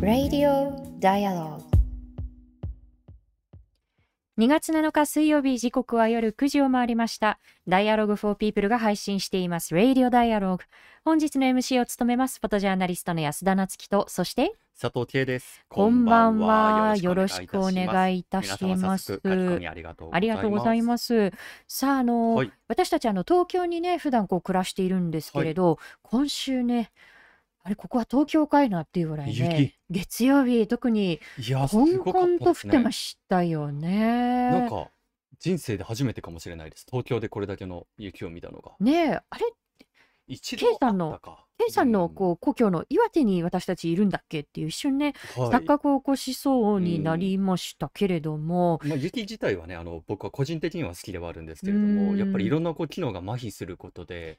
Radio Dialogue 2月7日水曜日時刻は夜9時を回りました。Dialogue for People が配信しています。Radio Dialogue 本日の MC を務めますフォトジャーナリストの安田夏樹とそして佐藤圭です。こんばんは。よろしくお願いいたします。ありがとうございます。さああの、はい。私たちあの東京にね普段こう暮らしているんですけれど、今週ねあれここは東京かいなっていうぐらいね月曜日特にいや、すごかっコンと降たですね。ってましたよね。なんか人生で初めてかもしれないです。東京でこれだけの雪を見たのが。ねえあれ一さんのたさんのこう故郷の岩手に私たちいるんだっけっていう一瞬ね、錯覚を起こしそうになりましたけれども、まあ、雪自体はねあの僕は個人的には好きではあるんですけれどうんもやっぱりいろんなこう機能が麻痺することで、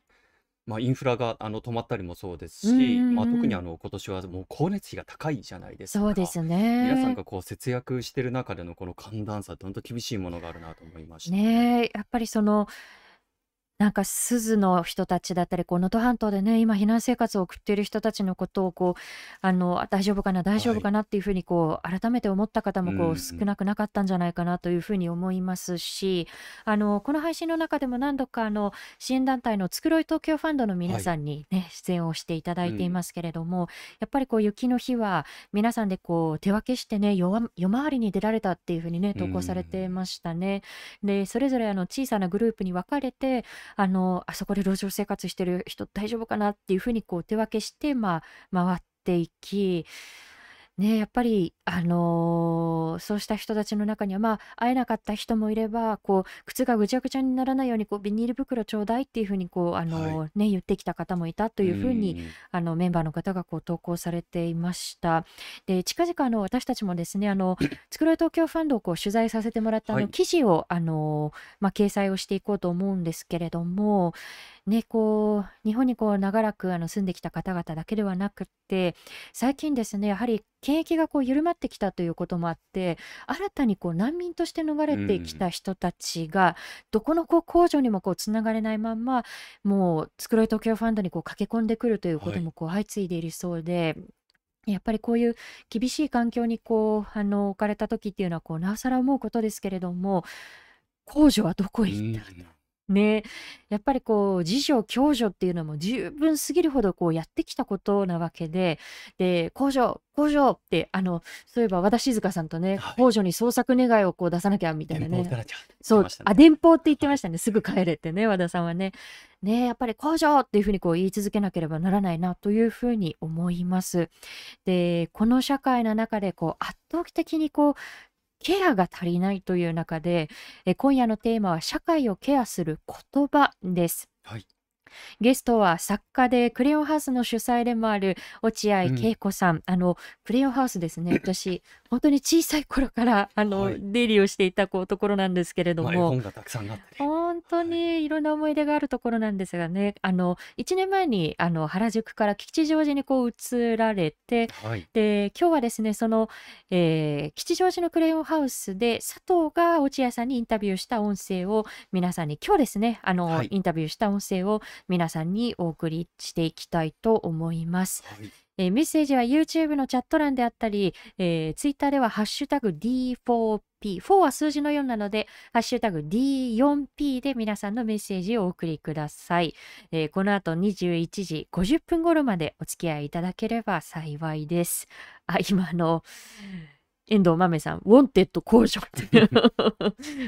まあ、インフラがあの止まったりもそうですうんし、うんうんまあ、特にあの今年はもう光熱費が高いじゃないですか。そうです皆さんね。がこう節約してる中でのこの寒暖差って本当厳しいものがあるなと思いました。ねえやっぱりそのなんか鈴の人たちだったりこう能登半島でね今避難生活を送っている人たちのことをこうあのあ大丈夫かな大丈夫かなっていうふうにこう改めて思った方もこう少なくなかったんじゃないかなというふうに思いますしあのこの配信の中でも何度かあの支援団体のつくろい東京ファンドの皆さんにね、出演をしていただいていますけれども、やっぱりこう雪の日は皆さんでこう手分けしてね夜夜回りに出られたっていうふうにね投稿されてましたね。でそれぞれあの小さなグループに分かれてあのあそこで路上生活してる人大丈夫かな？っていうふうにこう手分けして、まあ、回っていき、ね、やっぱり、あのーそうした人たちの中には、まあ、会えなかった人もいればこう靴がぐちゃぐちゃにならないようにこうビニール袋ちょうだいっていうふうにこう、あのーね、言ってきた方もいたというふうにん。あのメンバーの方がこう投稿されていました。で近々あの私たちもですねあのつくろい東京ファンドをこう取材させてもらったあはい。の記事を、あのまあ、掲載をしていこうと思うんですけれども、ね、こう日本にこう長らくあの住んできた方々だけではなくって最近ですねやはり検疫がこう緩まってきたということもあって新たにこう難民として逃れてきた人たちがどこのこう工場にもこうつながれないまんまもうつくろい東京ファンドにこう駆け込んでくるということはいもこう相次いでいるそうで。やっぱりこういう厳しい環境にこうあの置かれた時っていうのはこうなおさら思うことですけれども工場はどこへ行ったうんね、やっぱりこう自助共助っていうのも十分すぎるほどこうやってきたことなわけでで工場工場ってあのそういえば和田静香さんとね、はい。工場に捜索願をこう出さなきゃみたいなね。電報打たなきゃそうあ電報って言ってましたね。すぐ帰れってね和田さんはね。ねやっぱり工場っていうふうにこう言い続けなければならないなというふうに思います。でこの社会の中でこう圧倒的にこうケアが足りないという中でえ今夜のテーマは社会をケアする言葉です。はいゲストは作家でクレヨンハウスの主催でもある落合恵子さん、あのクレヨンハウスですね。私本当に小さい頃からあの、はい。出入りをしていたこうところなんですけれどまあ、絵も、本がたくさんあってね。本当にい。ろんな思い出があるところなんですがねあの1年前にあの原宿から吉祥寺にこう移られてはい。で今日はですねその、えー吉祥寺のクレヨンハウスで佐藤が落合さんにインタビューした音声を皆さんに今日ですねあの、はい。インタビューした音声を皆さんにお送りしていきたいと思います。はいえーメッセージは YouTube のチャット欄であったり、えー、Twitter ではハッシュタグ D4P、4は数字の4なので、ハッシュタグ D4P で皆さんのメッセージをお送りください。えーこの後21時50分頃までお付き合いいただければ幸いです。あ、今あの、遠藤豆さん、ウォンテッド工場って。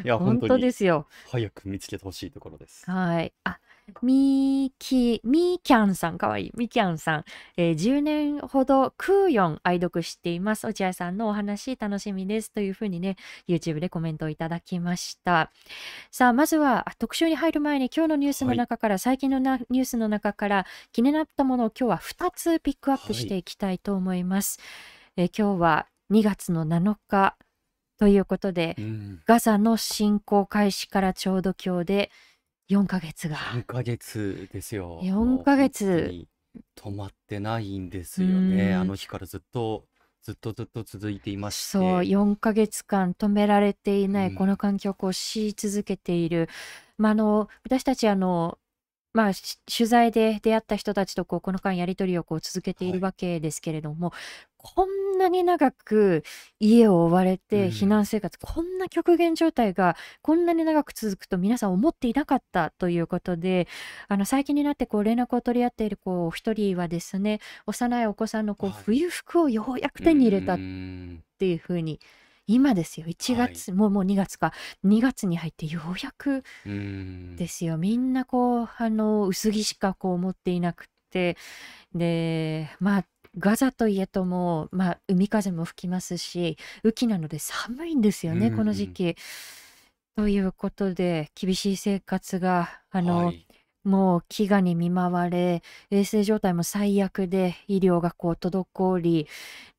いや本当ですよ。早く見つけてほしいところです。はい。あ、みーき、みーキャンさん、かわいい。みーキャンさん。えー10年ほどクーヨン愛読しています。落合さんのお話楽しみです。というふうにね、YouTube でコメントをいただきました。さあ、まずはあ特集に入る前に今日のニュースの中から、最近のなニュースの中から気になったものを今日は2つピックアップしていきたいと思います。えー今日は2月の7日ということで、うんガザの侵攻開始からちょうど今日で4ヶ月が。4ヶ月ですよ。4ヶ月もう本当に止まってないんですよね。うんあの日からずっとずっとずっと続いていまして。そう4ヶ月間止められていない、うんこの環境をこうし続けている、まあ、あの私たちあのまあ、取材で出会った人たちとこうこの間やり取りをこう続けてい。るわけですけれども、こんなに長く家を追われて避難。生活、こんな極限状態がこんなに長く続くと皆さん思っていなかったということで、あの最近になってこう連絡を取り合っているこうお一人はですね、幼いお子さんのこう。冬服をようやく手に入れたっ。ていうふうに、今ですよ、1はい。月、もうもう2月か、2月に入ってようやく。ですよ。みんなこう、あの、薄着しかこう持っていなくて、で、まあ、ガザといえども、まあ、海風も吹きますし、雨季なので寒いんですうよね、この時ん。期。ということで、厳しい生活が、あはの、い。もう飢餓に見舞われ、衛生状態も最悪で、医療がこう滞り、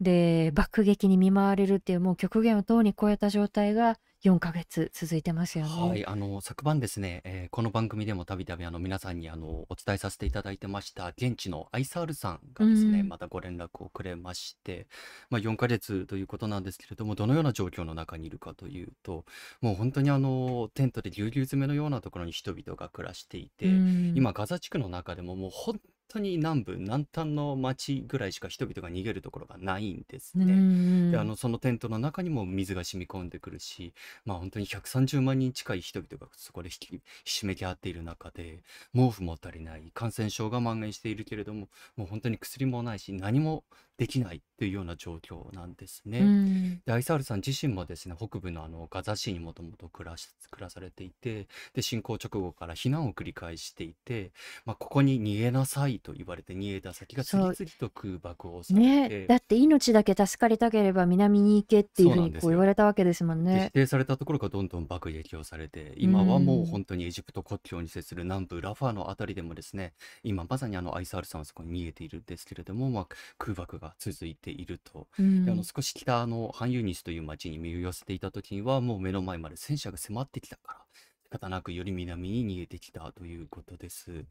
で、爆撃に見舞われるっていう、もう極限をとうに超えた状態が4ヶ月続いてますよね。はい、あの、昨晩ですね、えーこの番組でもたびたびあの皆さんにあのお伝えさせていただいてました現地のアイサールさんうがですね、ん。またご連絡をくれまして、まあ、4ヶ月ということなんですけれども、どのような状況の中にいるかというと、もう本当にあのテントでぎゅうぎゅう詰めのようなところに人々が暮らしていうて、ん。今ガザ地区の中でももう本当に南部、南端の町ぐらいしか人々が逃げるところがないんですうね。で、あん。の、そのテントの中にも水が染み込んでくるし、まあ本当に130万人近い人々がそこでひきひしめき合っている中で、毛布も足りない、感染症が蔓延しているけれども、もう本当に薬もないし、何もできないというような状況なんですうね。ん。で、アイサールさん自身もですね、北部のあのガザ市にもともと暮らし、暮らされていて、で、侵攻直後から避難を繰り返していて、まあ、ここに逃げなさいと言われて逃げた先が次。々と空爆をされね、て、だって命だけ助かりたければ南に行けっていうふうにこう言わ。れたわけですもんで、否ね。定されたところがどんどん爆撃をされて、う今はもうん本当にエジプト国境に接する南部ラファのあたりでもですね、今まさにあのアイサールさんはそこに逃げているんですけれども、まあ、空爆が続いていると。うで、あのん。少し北のハンユニスという町に身を寄せていた時には、もう目の前まで戦車が迫ってきたから、仕方なくより南に逃げてきたということです。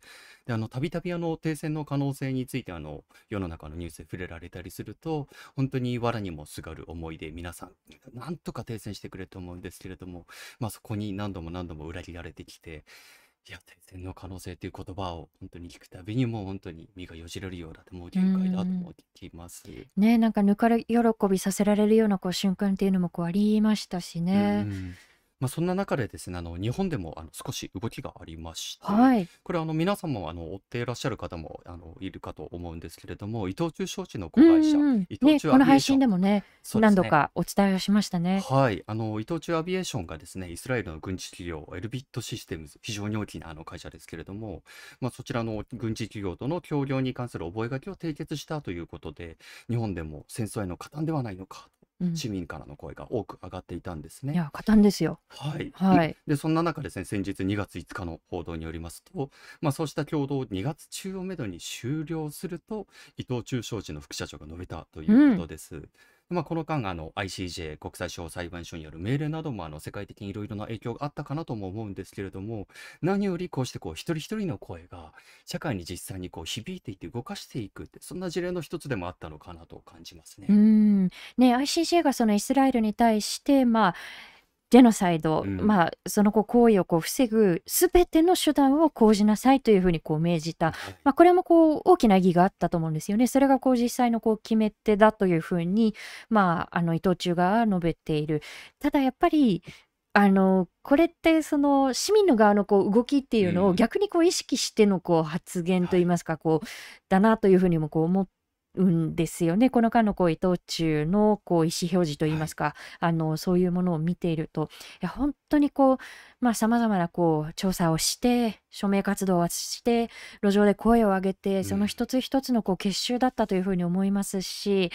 で、あの、たびたびあの、停戦の可能性についてあの、世の中のニュースで触れられたりすると、本当に藁にもすがる思いで皆さん、なんとか停戦してくれと思うんですけれども、まあそこに何度も何度も裏切られてきて、いや、停戦の可能性という言葉を本当に聞くたびにもう本当に身がよじれるようだと、もうう限界だとん。も聞きます。ね、なんかぬかる喜びさせられるようなこう瞬間っていうのもこうありましたしうね。ん。まあそんな中でですね、あの、日本でもあの少し動きがありまして、はい。これあの皆さんもあの追っていらっしゃる方もあのいるかと思うんですけれども、伊藤忠商事のう子会社、んうん。伊藤ね、忠この配アビエーション、信でもね、そうですね。何度かお伝えをしましたね。はい、あの伊藤忠アビエーションがですね、イスラエルの軍事企業、エルビットシステムズ、非常に大きなあの会社ですけれども、まあ、そちらの軍事企業との協業に関する覚書を締結したということで、日本でも戦争への加担ではないのか、うん。市民からの声が多く上がっていたんですね。いや、加担ですよ。はい。はい。で、そんな中ですね、先日2月5日の報道によりますと、まあ、そうした共同を2月中をめどに終了すると、伊藤忠商事の副社長が述べたといううん。ことです。まあ、この間、あの ICJ 国際司法裁判所による命令などもあの世界的にいろいろな影響があったかなとも思うんですけれども、何よりこうしてこう一人一人の声が社会に実際にこう響いていって動かしていくって、そんな事例の一つでもあったのかなと感じますうね。ん。ね、ICJ がそのイスラエルに対して、まあ、ジェノサイド、うん。まあ、そのこう行為をこう防ぐすべての手段を講じなさいというふうにこう命じた、はい。まあ、これもこう大きな意義があったと思うんですよね。それがこう実際のこう決め手だというふうに、まあ、あの伊藤忠が述べている。ただやっぱりあのこれってその市民の側のこう動きっていうのをうん。逆にこう意識してのこう発言とはいい。いますかこうだなというふうにもこう思うんですよね。この間のこう伊藤忠のこう意思表示といいはい。ますかあのそういうものを見ているといや本当にこうまあさまざまなこう調査をして署名活動をして路上で声を上げてそのうん。一つ一つのこう結集だったというふうに思いますし、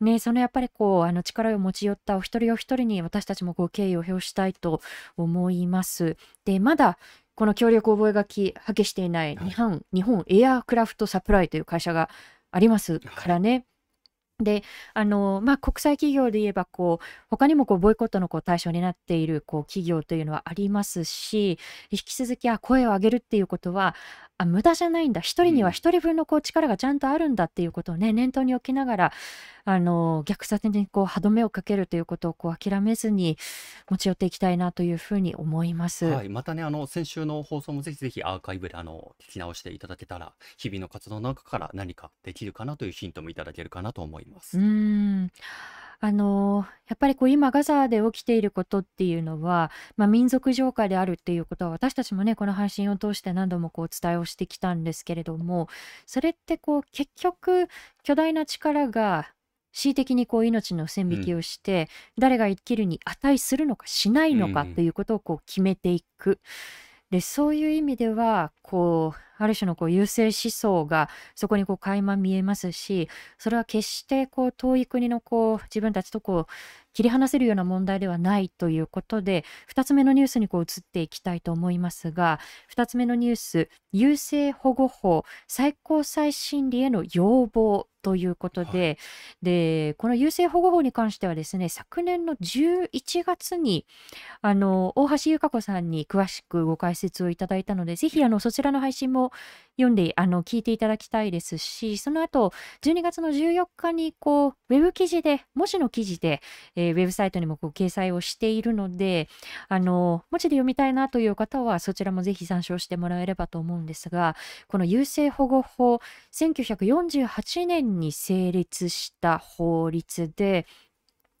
ね、そのやっぱりこうあの力を持ち寄ったお一人お一人に私たちもこう敬意を表したいと思います。でまだこの協力覚書破棄していないはい。日本日本エアークラフトサプライという会社がありますかはい。らね。であのまあ、国際企業で言えばこう他にもこうボイコットのこう対象になっているこう企業というのはありますし引き続きあ声を上げるっていうことはあ無駄じゃないんだ一人には一人分のこう力がちゃんとあるんだっていうことをね念頭に置きながらあの虐殺にこう歯止めをかけるということをこう諦めずに持ち寄っていきたいなというふうに思います。はい、またねあの先週の放送もぜひぜひアーカイブであの聞き直していただけたら日々の活動の中から何かできるかなというヒントもいただけるかなと思います。うんあのやっぱりこう今ガザで起きていることっていうのは、まあ、民族浄化であるっていうことは私たちもねこの配信を通して何度もこうお伝えをしてきたんですけれどもそれってこう結局巨大な力が恣意的にこう命の線引きをして、誰が生きるに値するのかしないのかということをこう決めていく。でそういう意味ではこうある種のこう優勢思想がそこにこう垣間見えますしそれは決してこう遠い国のこう自分たちとこう切り離せるような問題ではないということで2つ目のニュースにこう移っていきたいと思いますが2つ目のニュース優生保護法最高裁審理への要望ということで、はい、でこの優生保護法に関してはですね昨年の11月にあの大橋由香子さんに詳しくご解説をいただいたのでぜひあのそちらの配信も読んであの聞いていただきたいですしその後12月の14日にこうウェブ記事で文字の記事で、えー、ウェブサイトにもこう掲載をしているのであの文字で読みたいなという方はそちらもぜひ参照してもらえればと思うんですがこの優生保護法1948年に成立した法律で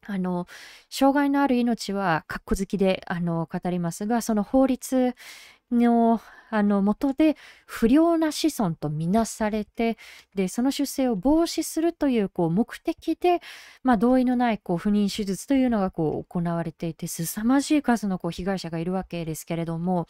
あの障害のある命はかっこ好きであの語りますがその法律のあの元で不良な子孫とみなされてでその出生を防止するというこう目的で、まあ、同意のないこう不妊手術というのがこう行われていて凄まじい数のこう被害者がいるわけですけれども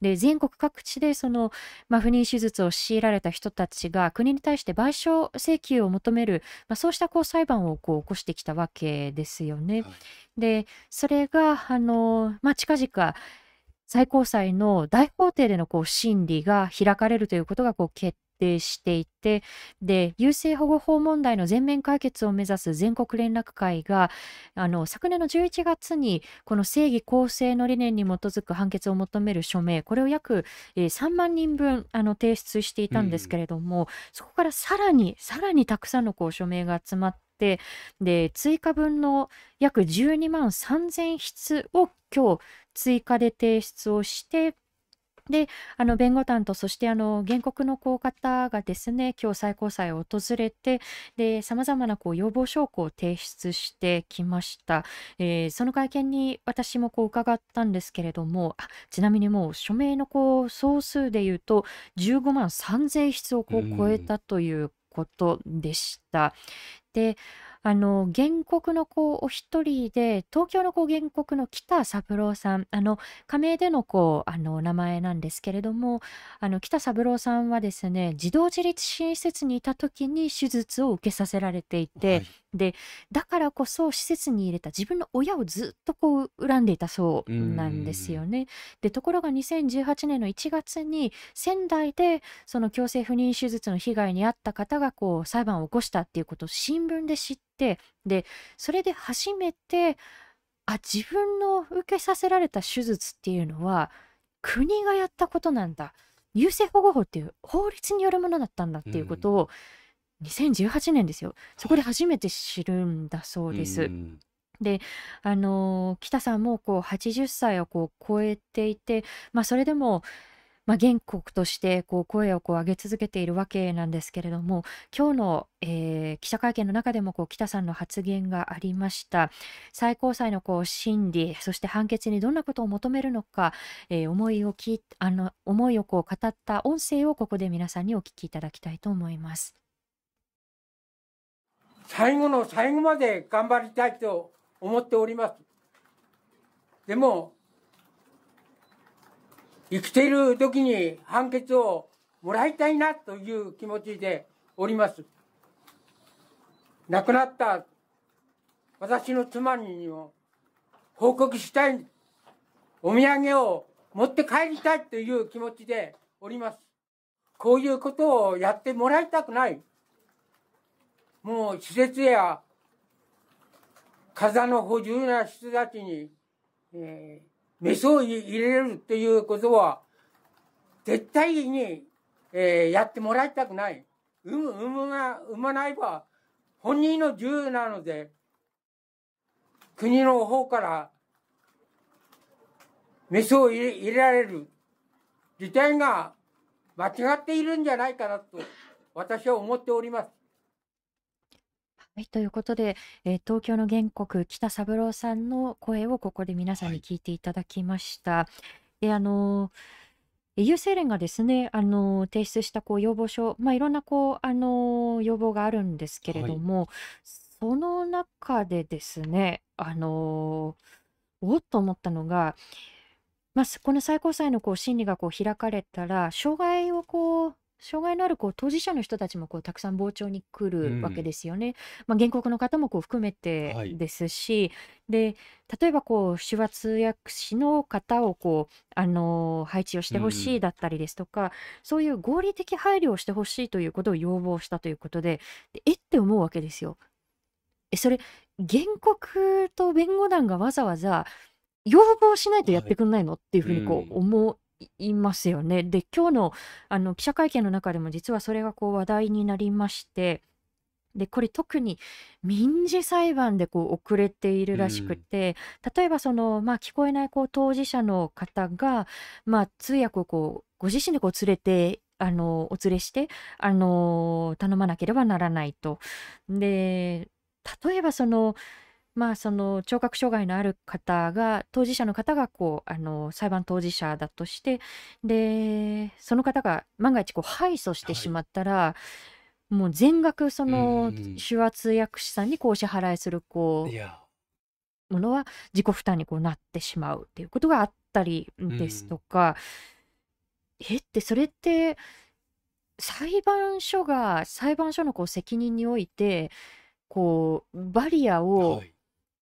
で全国各地でその、まあ、不妊手術を強いられた人たちが国に対して賠償請求を求める、まあ、そうしたこう裁判をこう起こしてきたわけですよね。はい、でそれがあの、まあ、近々最高裁の大法廷でのこう審理が開かれるということがこう決定していてで優生保護法問題の全面解決を目指す全国連絡会があの昨年の11月にこの正義公正の理念に基づく判決を求める署名これを約、えー、3万人分あの提出していたんですけれども、うん、そこからさらにさらにたくさんのこう署名が集まってで追加分の約12万3000筆を今日追加で提出をしてであの弁護団とそしてあの原告のこう方がですね今日最高裁を訪れてさまざまなこう要望証拠を提出してきました、えー、その会見に私もこう伺ったんですけれどもあちなみにもう署名のこう総数でいうと15万3000筆をこう超えたということでした。であの原告のこうお一人で東京のこう原告の北三郎さん。あの加盟でのこうあの名前なんですけれどもあの北三郎さんはですね児童自立支援施設にいた時に手術を受けさせられていて、はい、でだからこそ施設に入れた自分の親をずっとこう恨んでいたそうなんですよね。でところが2018年の1月に仙台でその強制不妊手術の被害に遭った方がこう裁判を起こしたっていうことを新聞で知ってでそれで初めてあ自分の受けさせられた手術っていうのは国がやったことなんだ。優生保護法っていう法律によるものだったんだっていうことを、2018年ですよ。そこで初めて知るんだそうです。であの北さんもこう80歳をこう超えていて、まあ、それでもまあ、原告としてこう声をこう上げ続けているわけなんですけれども今日の、えー、記者会見の中でもこう北さんの発言がありました最高裁のこう審理そして判決にどんなことを求めるのか、えー、思いをきあの思いをこう語った音声をここで皆さんにお聞きいただきたいと思います。最後の最後まで頑張りたいと思っております。でも生きている時に判決をもらいたいなという気持ちでおります。亡くなった私の妻にも報告したい、お土産を持って帰りたいという気持ちでおります。こういうことをやってもらいたくない。もう施設や風の補充な人たちに、えー、メスを入れるっていうことは、絶対にえーやってもらいたくない。産む、産むが、産まないは本人の自由なので、国の方からメスを入れ入れられる事態が間違っているんじゃないかなと私は思っております。はい、ということで、えー東京の原告北三郎さんの声をここで皆さんにはい。聞いていただきました。で、あのー、郵政連がですね、あのー提出したこう要望書、まあ、いろんなこう、あのー要望があるんですけれはい。ども、その中でですね、あのーおっと思ったのが、まあ、すこの最高裁のこう審理がこう開かれたら、障害をこう、障害のあるこう当事者の人たちもこうたくさん傍聴に来うるわけん。ですよね。まあ、原告の方もこう含めてはい。ですし、で、例えばこう手話通訳士の方をこう、あの配置をしうてほしいん。だったりですとか、そういう合理的配慮をしてほしいということを要望したということで、でえって思うわけですよ。え、それ、原告と弁護団がわざわざ要望しないとやっはい。てくんないのっていううふうにこうん。思いますよね。で、今日のあの記者会見の中でも実はそれがこう話題になりまして、で、これ特に民事裁判でこう遅れているうらしくん。て、例えばその、まあ、聞こえないこう当事者の方が、まあ、通訳をこうご自身でこう連れて、あの、お連れして、あの、頼まなければならないと。で、例えばその、まあ、その聴覚障害のある方が、当事者の方がこう、あの、裁判当事者だとして、で、その方が万が一こう敗訴してはい。しまったら、もう全額そうのん。手話通訳士さんにこうお支払いするこ。うものは自己負担にこうなってしまうっていうことがあったりうですとん。か、えってそれって裁判所が裁判所のこう責任においてこうバリアをはい。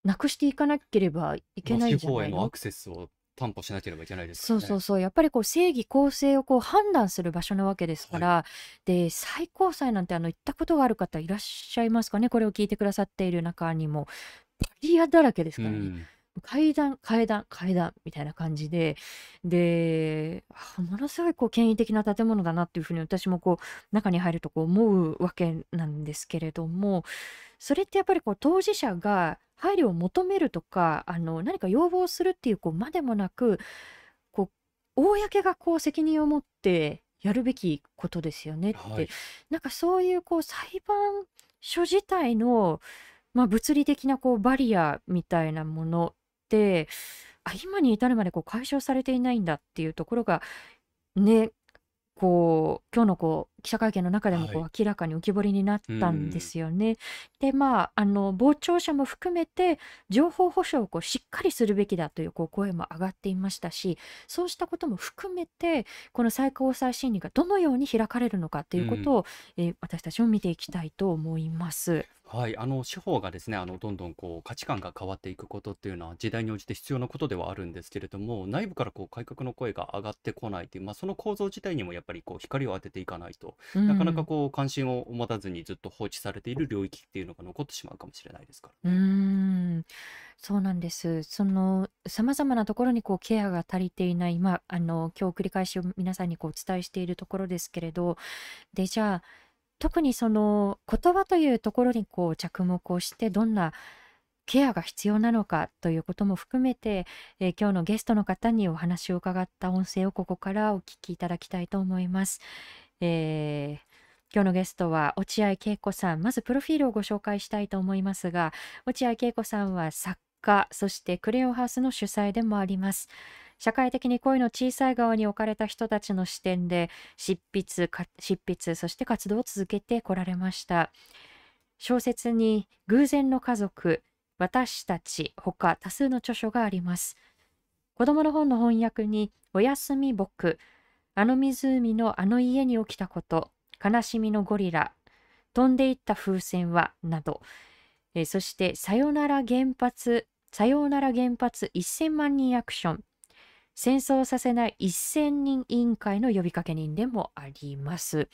なくしていかなければいけまあ、ないじゃないの？クセスを担保しなければいけないですね。そうそうそう。やっぱりこう正義公正をこう判断する場所なわけですかはい。ら、で、最高裁なんてあの行ったことがある方いらっしゃいますかね？これを聞いてくださっている中にも。バリアだらけですうからね。ん。階段、階段、階段みたいな感じで、で、あものすごいこう権威的な建物だなっていうふうに私もこう中に入るとこう思うわけなんですけれども、それってやっぱりこう当事者が配慮を求めるとか、あの何か要望するっていうこうまでもなく、こう公がこう責任を持ってやるべきことですよねって、はい。なんかそういうこう裁判所自体の、まあ、物理的なこうバリアみたいなものあ今に至るまでこう解消されていないんだっていうところがねこう今日のこう記者会見の中でもこうはい。明らかに浮き彫りになっうたんでん。すよね。でまああの傍聴者も含めて情報保障をこうしっかりするべきだというこう声も上がっていましたしそうしたことも含めてこの最高裁審理がどのように開かれるのかとうん。いうことを、えー私たちも見ていきたいと思います。はい、あの司法がですね、あのどんどんこう価値観が変わっていくことっていうのは時代に応じて必要なことではあるんですけれども、内部からこう改革の声が上がってこないという、まあ、その構造自体にもやっぱりこう光を当てていかないと、うなかなかん、こう関心を持たずにずっと放置されている領域っていうのが残ってしまうかもしれないですかうーらね。ん、そうなんです。その様々なところにこうケアが足りていない、まあ、あの今日繰り返し皆さんにこうお伝えしているところですけれど、で、じゃあ、特にその言葉というところにこう着目をして、どんなケアが必要なのかということも含めて、えー今日のゲストの方にお話を伺った音声をここからお聞きいただきたいと思います。えー今日のゲストは落合恵子さん。まずプロフィールをご紹介したいと思いますが、落合恵子さんは作家、そしてクレヨンハウスの主催でもあります。社会的に声の小さい側に置かれた人たちの視点で執筆か執筆そして活動を続けてこられました。小説に「偶然の家族」「私たち」ほか多数の著書があります。子供の本の翻訳に「おやすみ僕」「あの湖のあの家に起きたこと」「悲しみのゴリラ」「飛んでいった風船は」など。えそして「さよなら原発」「さようなら原発1000万人アクション」戦争させない1000人委員会の呼びかけ人でもあります。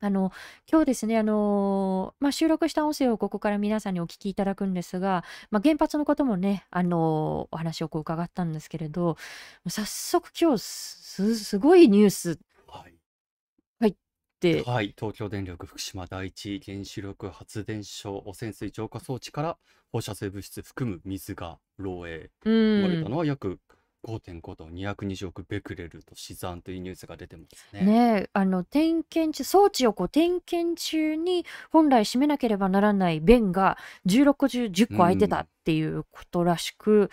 あの今日ですね、あのまあ、収録した音声をここから皆さんにお聞きいただくんですが、まあ、原発のこともね、あのお話をこう伺ったんですけれど、早速今日すすごいニュースはい。入って。はい、東京電力福島第一原子力発電所汚染水浄化装置から放射性物質含む水が漏洩。う生まれたん。のは約5.5トン、220億ベクレルと死産というニュースが出てますね。ねえ、あの点検中、装置をこう点検中に本来閉めなければならない弁が16個中10個開いてたっていうことらしく、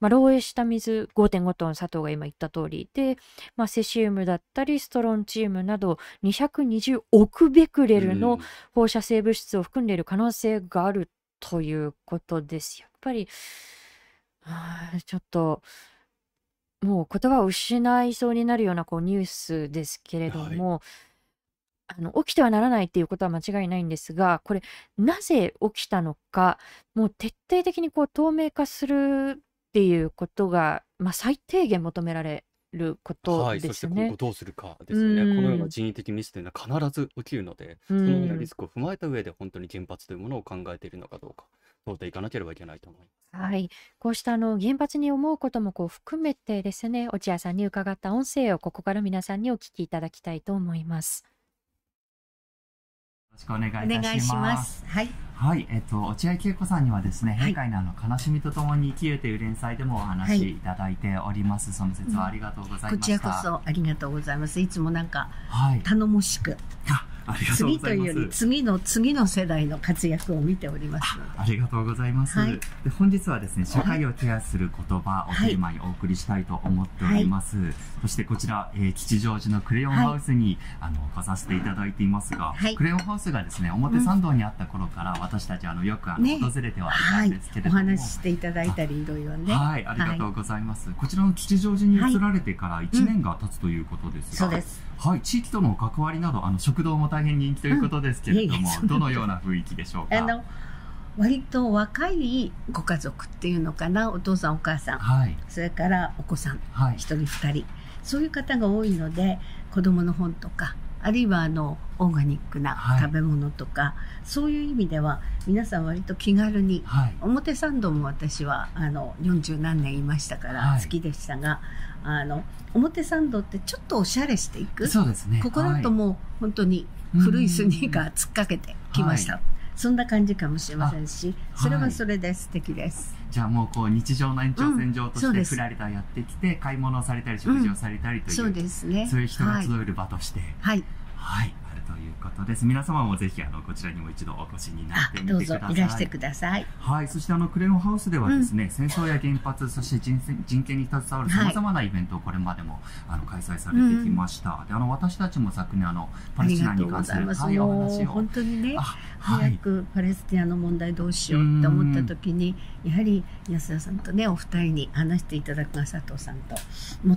まあ、漏洩した水5.5トン、佐藤が今言った通りで、まあ、セシウムだったりストロンチウムなど220億ベクレルのうん放射性物質を含んでいる可能性があるということです。やっぱり、はあちょっと。もう言葉を失いそうになるようなこうニュースですけれどはい。も、あの起きてはならないっていうことは間違いないんですが、これなぜ起きたのか、もう徹底的にこう透明化するっていうことが、まあ、最低限求められることはい、でそして。今後どうするかでうすよね。このようなん、人為的ミスというのは必ず起きるので、うそのようなリん。スクを踏まえた上で本当に原発というものを考えているのかどうか、問うていかなければいけないと思います。はい。こうしたあの原発に思うこともこう含めてですね、落合さんに伺った音声をここから皆さんにお聞きいただきたいと思います。ろしくお願いおいたし願いしまます。す。はい。はい、えっと、落合恵子さんにはですね、はい閉会のあの、悲しみとともに生きるという連載でもおはい。話しいただいております。その説はありがとうございこちらこました。そありがとうございます。いつもなんかはい。頼もしく、次というよりす。次の次の世代の活躍を見ております。ありがとうございます。はい。で本日はですね、社はい。会をケアする言葉をはい。テーマにお送りしたいと思っておはい。ります。そしてこちら、えー吉祥寺のクレヨンはい。ハウスに、あの、来させていただいていますが、はい。クレヨンハウスがですね、表うん。参道にあった頃から私たちあの、よくあの、ね。訪れてはいたはい。んですけおれども、話ししていただいあたりいろいろね。はい、ありはい。がとうございます。こちらの吉祥寺にはい。移られてから1うん。年が経つということですが、そうです。はい、地域との関わりなど、あの、食堂も大変人気といううん。ことですけれども、そん。どのような雰囲気でしょうか？あの、割と若いご家族っていうのかな。お父さんお母さん。はい、それからお子さん。はい、一人二人。そういう方が多いので、子供の本とか、あるいはあの、オーガニックなはい、食べ物とか、そういう意味では、皆さん割と気軽に、はい、表参道も私は、あの、40何年いましたからはい。好きでしたが、あの、表参道ってちょっとおしゃれしていく。そうですね。ここだはい。ともう本当に古いスニーカん。ー突っかけてきました。はい。そんな感じかもしれまあ、せんし、それは。はいそれで素敵です。じゃあもうこう日常の延長うん、線上としてそうです。ふらりとやってきて、買い物をされたり、うん、食事をされたりとそういう、ですね。そういう人がはい。集える場として、はい。はい、ということです。皆様もぜひ、あの、こちらにも一度お越しになあ、ってみてくだいらしてさい。ください。はい。そして、あの、クレヨンハウスではうん。ですね、戦争や原発、そして人権人権に携わる様はい。々なイベントをこれまでも、あの、開催さうれてきん。ました。で、あの、私たちも昨年、あの、パレスチナに関する、話を、本当にね、あ、はい。早くパレスティナの問題どうしようって思ったん。時に、やはり安田さんとね、お二人に話していただくが佐藤さんと、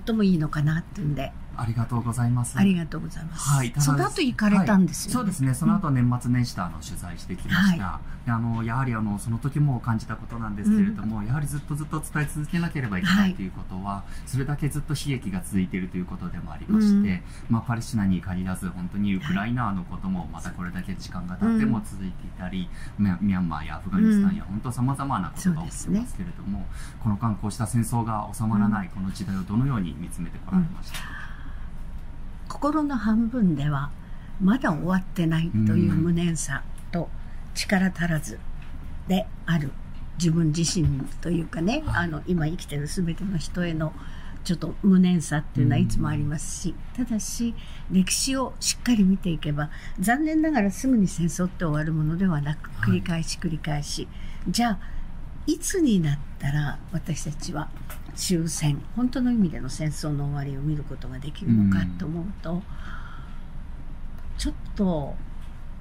最もいいのかなっていうんで、ありがとうございます。ありがとうございまはい、す。その。後行かれはい。たんですよね。そうですね。そうのん。後年末年始とあの取材してきまはい。した。であの、やはりあの、その時も感じたことなんでうん。すけれども、やはりずっとずっと伝え続けなければいけなはいい。ということは、それだけずっと悲劇が続いているということでもありうん。まして、まあ、パレスチナに限らず、本当にウクはい。ライナのこともまたこれだけ時間が経うってもん。続いていたり、ミャンマーやアフガうニスタンやん。本当様々なこそうとが。起きてますけれども、この間こうした戦争が収うん。まらないこの時代をどのように見つめてこうん。られましたか？心の半分では、まだ終わってないうという無念さと力足らずである自分自身というかね、はい。あの、今生きてる全ての人へのちょっと無念さってういうのはいつもありん。ますし、ただし、歴史をしっかり見ていけば、残念ながらすぐに戦争って終わるものではなく、繰はい。り返し繰り返し、じゃあ、いつになったら私たちは終戦、本当の意味での戦争の終わりを見ることができうるのかとん。思うと、ちょっと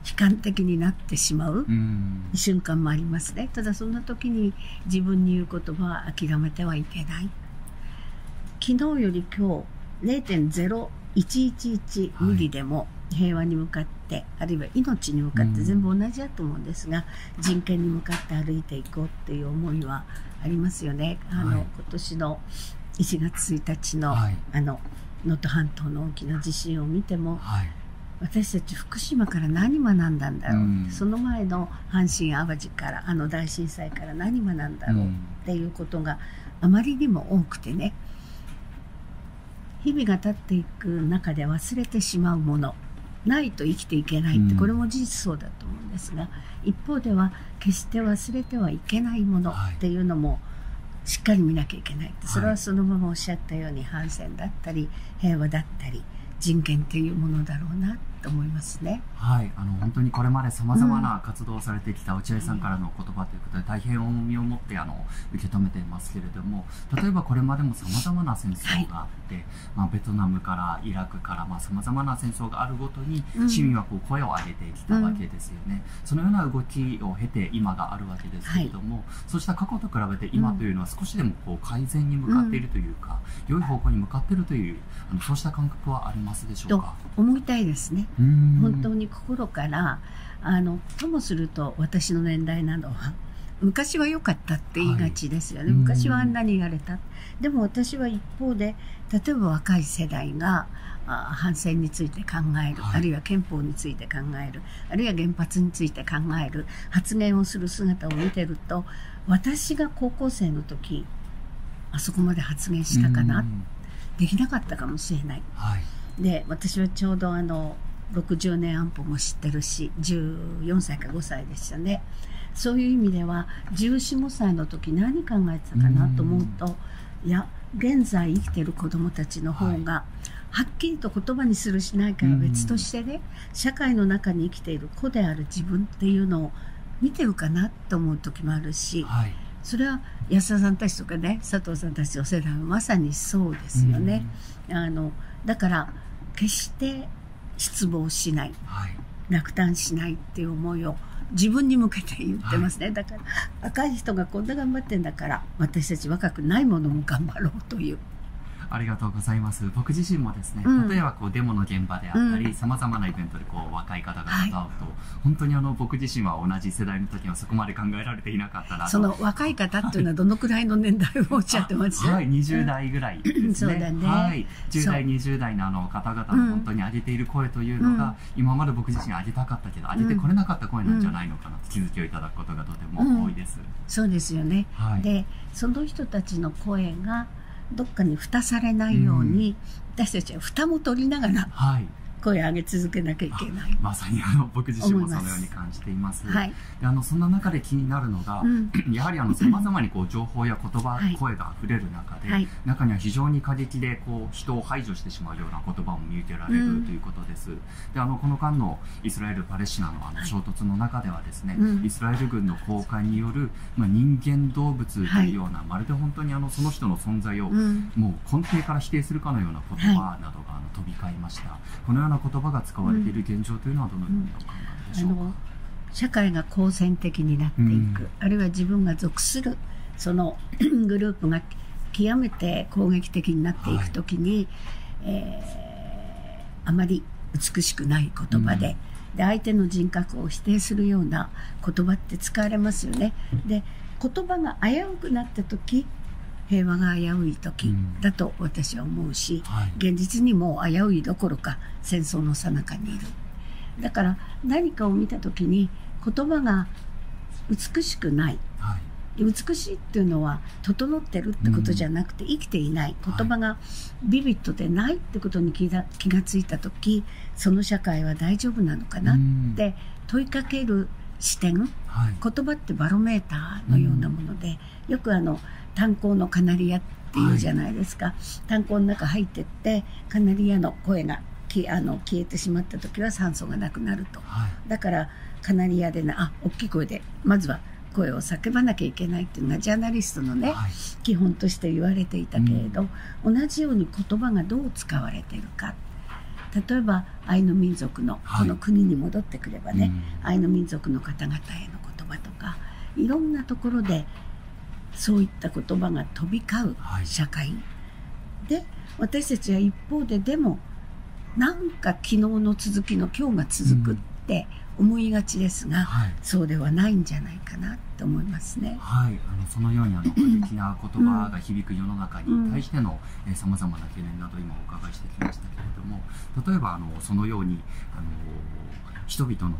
悲観的になってしまううん。瞬間もありますね。ただそんな時に自分に言う言葉は諦めてはいけない。昨日より今日0.0111ミはい。リでも平和に向かって、あるいは命に向うかって全部ん。同じだと思うんですが、人権に向かって歩いていこうっていう思いはありますよね。あの、はい。今年の1月1日のはい。あの、能登半島の大きな地震を見ても、はい。私たち福島から何学んだんだうろう、ん。その前の阪神・淡路からあの大震災から何学んだろうっうん。ていうことがあまりにも多くてね日々が経っていく中で忘れてしまうものないと生きていけないって、うんこれも事実そうだと思うんですが一方では決して忘れてはいけないものっていうのもしっかり見なきゃいけない。それはそのままおっしゃったように反戦だったり平和だったり人権っていうものだろうなと思いますね。はい、あの本当にこれまでさまざまな活動をされてきた落合さんからの言葉ということで大変重みを持ってあの受け止めていますけれども例えばこれまでもさまざまな戦争があって、まあ、ベトナムからイラクからさまざ、まな戦争があるごとにうん。市民はこう声を上げてきたわけですよね、そのような動きを経て今があるわけですけれども、そうした過去と比べて今というのは少しでもこう改善に向かっているというか、良い方向に向かっているというあのそうした感覚はありますでしょうとか思いたいですね。うん。本当に心からあのともすると私の年代などは昔は良かったって言いがちですよね、はい。昔はあんなに言われた。でも私は一方で例えば若い世代があ反戦について考える、はい。あるいは憲法について考えるあるいは原発について考える発言をする姿を見てると私が高校生の時あそこまで発言したかな、うん。できなかったかもしれない。はい。で私はちょうどあの60年安保も知ってるし14歳か5歳でしたね。そういう意味では1415歳の時何考えてたかなと思うといや現在生きてる子どもたちの方が、はっきりと言葉にするしないかは別としてね、社会の中に生きている子である自分っていうのを見てるかなと思う時もあるし、はい。それは安田さんたちとかね佐藤さんたちの世代はまさにそうですよね。あのだから決して失望しない。はい。落胆しないっていう思いを自分に向けて言ってますね、だから若い人がこんな頑張ってんだから私たち若くないものも頑張ろうというありがとうございます。僕自身もですね、うん例えばこうデモの現場であったり、うんさまざまなイベントでこう若い方々と会うと、本当にあの僕自身は同じ世代の時はそこまで考えられていなかったなと。その若い方っていうのはどのくらいの年代をおっしゃってますはい、20代ぐらいですね。そうだねはい、10代、そう20代のあの方々うんの本当に上げている声というのが、今まで僕自身上げたかったけど、上げてこれなかった声なんじゃないのかなと気づきをいただくことがとても多いです。そうですよね。はい。でその人たちの声がどっかに蓋されないように、私たちは蓋も取りながらはい。声を上げ続けなきゃいけない。まさにあの僕自身もそのように感じています。はい。であのそんな中で気になるのが、うん。やはりあの様々にこう情報や言葉、はい声が溢れる中で、はい中には非常に過激でこう人を排除してしまうような言葉も見受けられるうんということです。であのこの間のイスラエル・パレスチナのあのはい衝突の中ではですね、うんイスラエル軍の公開による、まあ、人間動物というような、まるで本当にあのその人の存在を、うん。もう根底から否定するかのような言葉などがあの飛び交いました。このような言葉が使われている現状というのはどのようにお考えでしょうか。社会が好戦的になっていく、うんあるいは自分が属するその グループが極めて攻撃的になっていくときに、えーあまり美しくない言葉で,、で相手の人格を否定するような言葉って使われますよね。で言葉が危うくなった時平和が危うい時うん。だと私は思うし、はい。現実にも危ういどころか戦争の最中にいる。だから何かを見た時に言葉が美しくない。はい。美しいっていうのは整ってるってことじゃなくて、生きていない。言葉がビビッドでないってことに気が気がついた時その社会は大丈夫なのかなって問いかける視点。はい。言葉ってバロメーターのようなもので、よくあの炭鉱のカナリアっていうじゃないですか、炭鉱の中入ってってカナリアの声がきあの消えてしまった時は酸素がなくなると。はい。だからカナリアでねあ大きい声でまずは声を叫ばなきゃいけないっていうのがジャーナリストのね、はい。基本として言われていたけれど、同じように言葉がどう使われているか。例えばアイヌ民族のはい。この国に戻ってくればね、うん。アイヌ民族の方々への言葉とかいろんなところでそういった言葉が飛び交うはい。社会、で私たちは一方ででもなんか昨日の続きの今日が続くって思いがちですが、はい。そうではないんじゃないかなと思いますね。はい、あのそのようにあの過激な言葉が響く世の中に対してのさまざまな懸念など今お伺いしてきましたけれども例えばあのそのようにあの人々の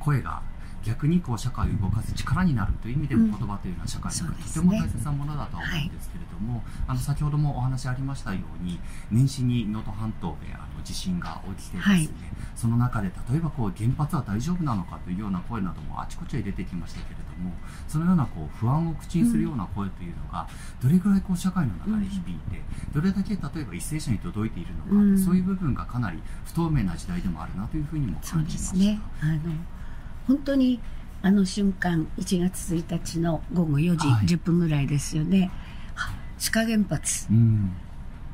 声が逆にこう社会を動かす力になるという意味でもうん言葉というのは社会にとても大切なものだとは思うんですけれども、あの先ほどもお話ありましたように年始に能登半島であの地震が起きてですね、はいその中で例えばこう原発は大丈夫なのかというような声などもあちこちで出てきましたけれどもそのようなこう不安を口にするような声というのがどれぐらいこう社会の中で響いて、どれだけ例えば一斉者に届いているのか、うんそういう部分がかなり不透明な時代でもあるなというふうにも感じました。ね。あの本当にあの瞬間1月1日の午後4時はい。10分ぐらいですよね。は志賀原発。うん。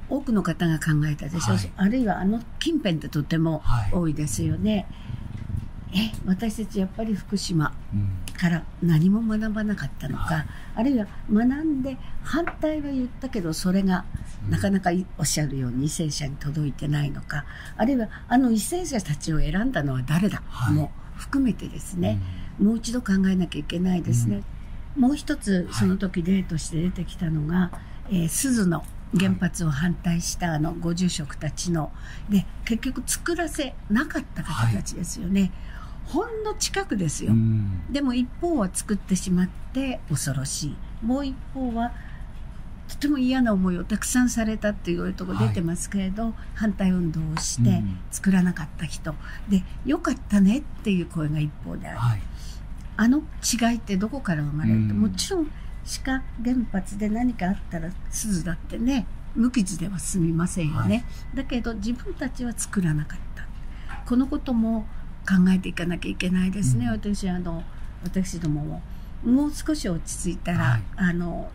多くの方が考えたでしょう。し、はい。あるいはあの近辺ってとてもはい。多いですよね。え私たちやっぱり福島うん。から何も学ばなかったのか、はい。あるいは学んで反対は言ったけどそれがなかなかおっしゃるように為政者に届いてないのかあるいはあの為政者たちを選んだのは誰だ、はい。も含めてですね、もう一度考えなきゃいけないですね。もう一つその時例として出てきたのが、えー鈴の原発を反対したあのご住職たちので結局作らせなかった方たちですよね、ほんの近くですよ、うん。でも一方は作ってしまって恐ろしい。もう一方はとても嫌な思いをたくさんされたっていうところ出てますけれど、反対運動をしてうん。作らなかった人、でよかったねっていう声が一方である、はい。あの違いってどこから生まれる？と、うん。もちろん歯科原発で何かあったら鈴だってね無傷では済みませんよね、はい。だけど自分たちは作らなかった。このことも考えていかなきゃいけないですね、うん。私あの私どもも。もう少し落ち着いたら、はい。あの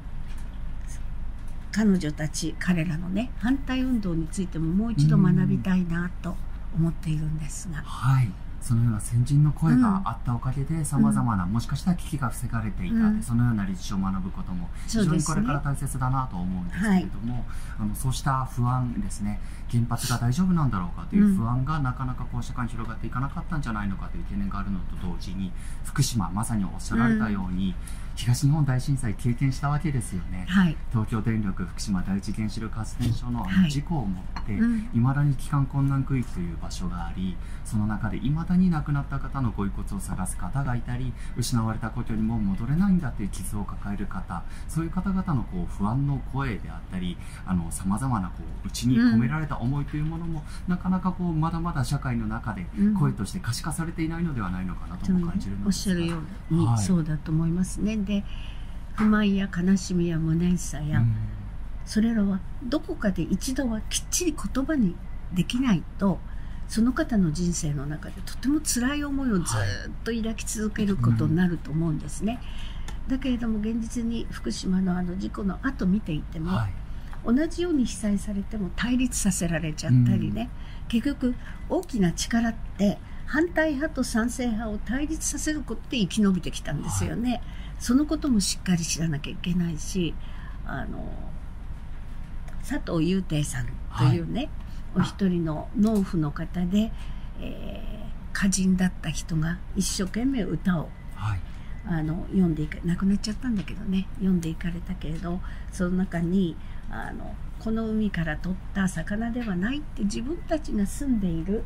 彼女たち彼らのね反対運動についてももう一度学びたいなと思っているんですが、はい、そのような先人の声があったおかげでさまざまなもしかしたら危機が防がれていた、うん。そのような歴史を学ぶことも非常にこれから大切だなと思うんですけれども、あのそうした不安ですね。原発が大丈夫なんだろうかという不安がなかなかこう社会に広がっていかなかったんじゃないのかという懸念があるのと同時に福島まさにおっしゃられたように、東日本大震災経験したわけですよね。はい、東京電力福島第一原子力発電所のあはい。の事故をもって、うん。いまだに帰還困難区域という場所がありその中でいまだに亡くなった方のご遺骨を探す方がいたり失われた故郷にもう戻れないんだという傷を抱える方そういう方々のこう不安の声であったりさまざまなこう内に込められた思いというものも、なかなかこうまだまだ社会の中でうん。声として可視化されていないのではないのかなとも感じるのおっですが。しゃるように、はい。そうだと思いますね。で不満や悲しみや無念さや、うん。それらはどこかで一度はきっちり言葉にできないとその方の人生の中でとても辛い思いをずっと抱き続けることになると思うんですね。だけれども現実に福島のあの事故の後見ていても、はい。同じように被災されても対立させられちゃったりね、結局大きな力って反対派と賛成派を対立させることで生き延びてきたん。ですよね、そのこともしっかり知らなきゃいけないしあの佐藤雄定さんというね、お一人の農夫の方で、えー歌人だった人が一生懸命歌をはい。あの読んでいか亡くなっちゃったんだけどね読んでいかれたけれどその中にあのこの海から取った魚ではないって自分たちが住んでいる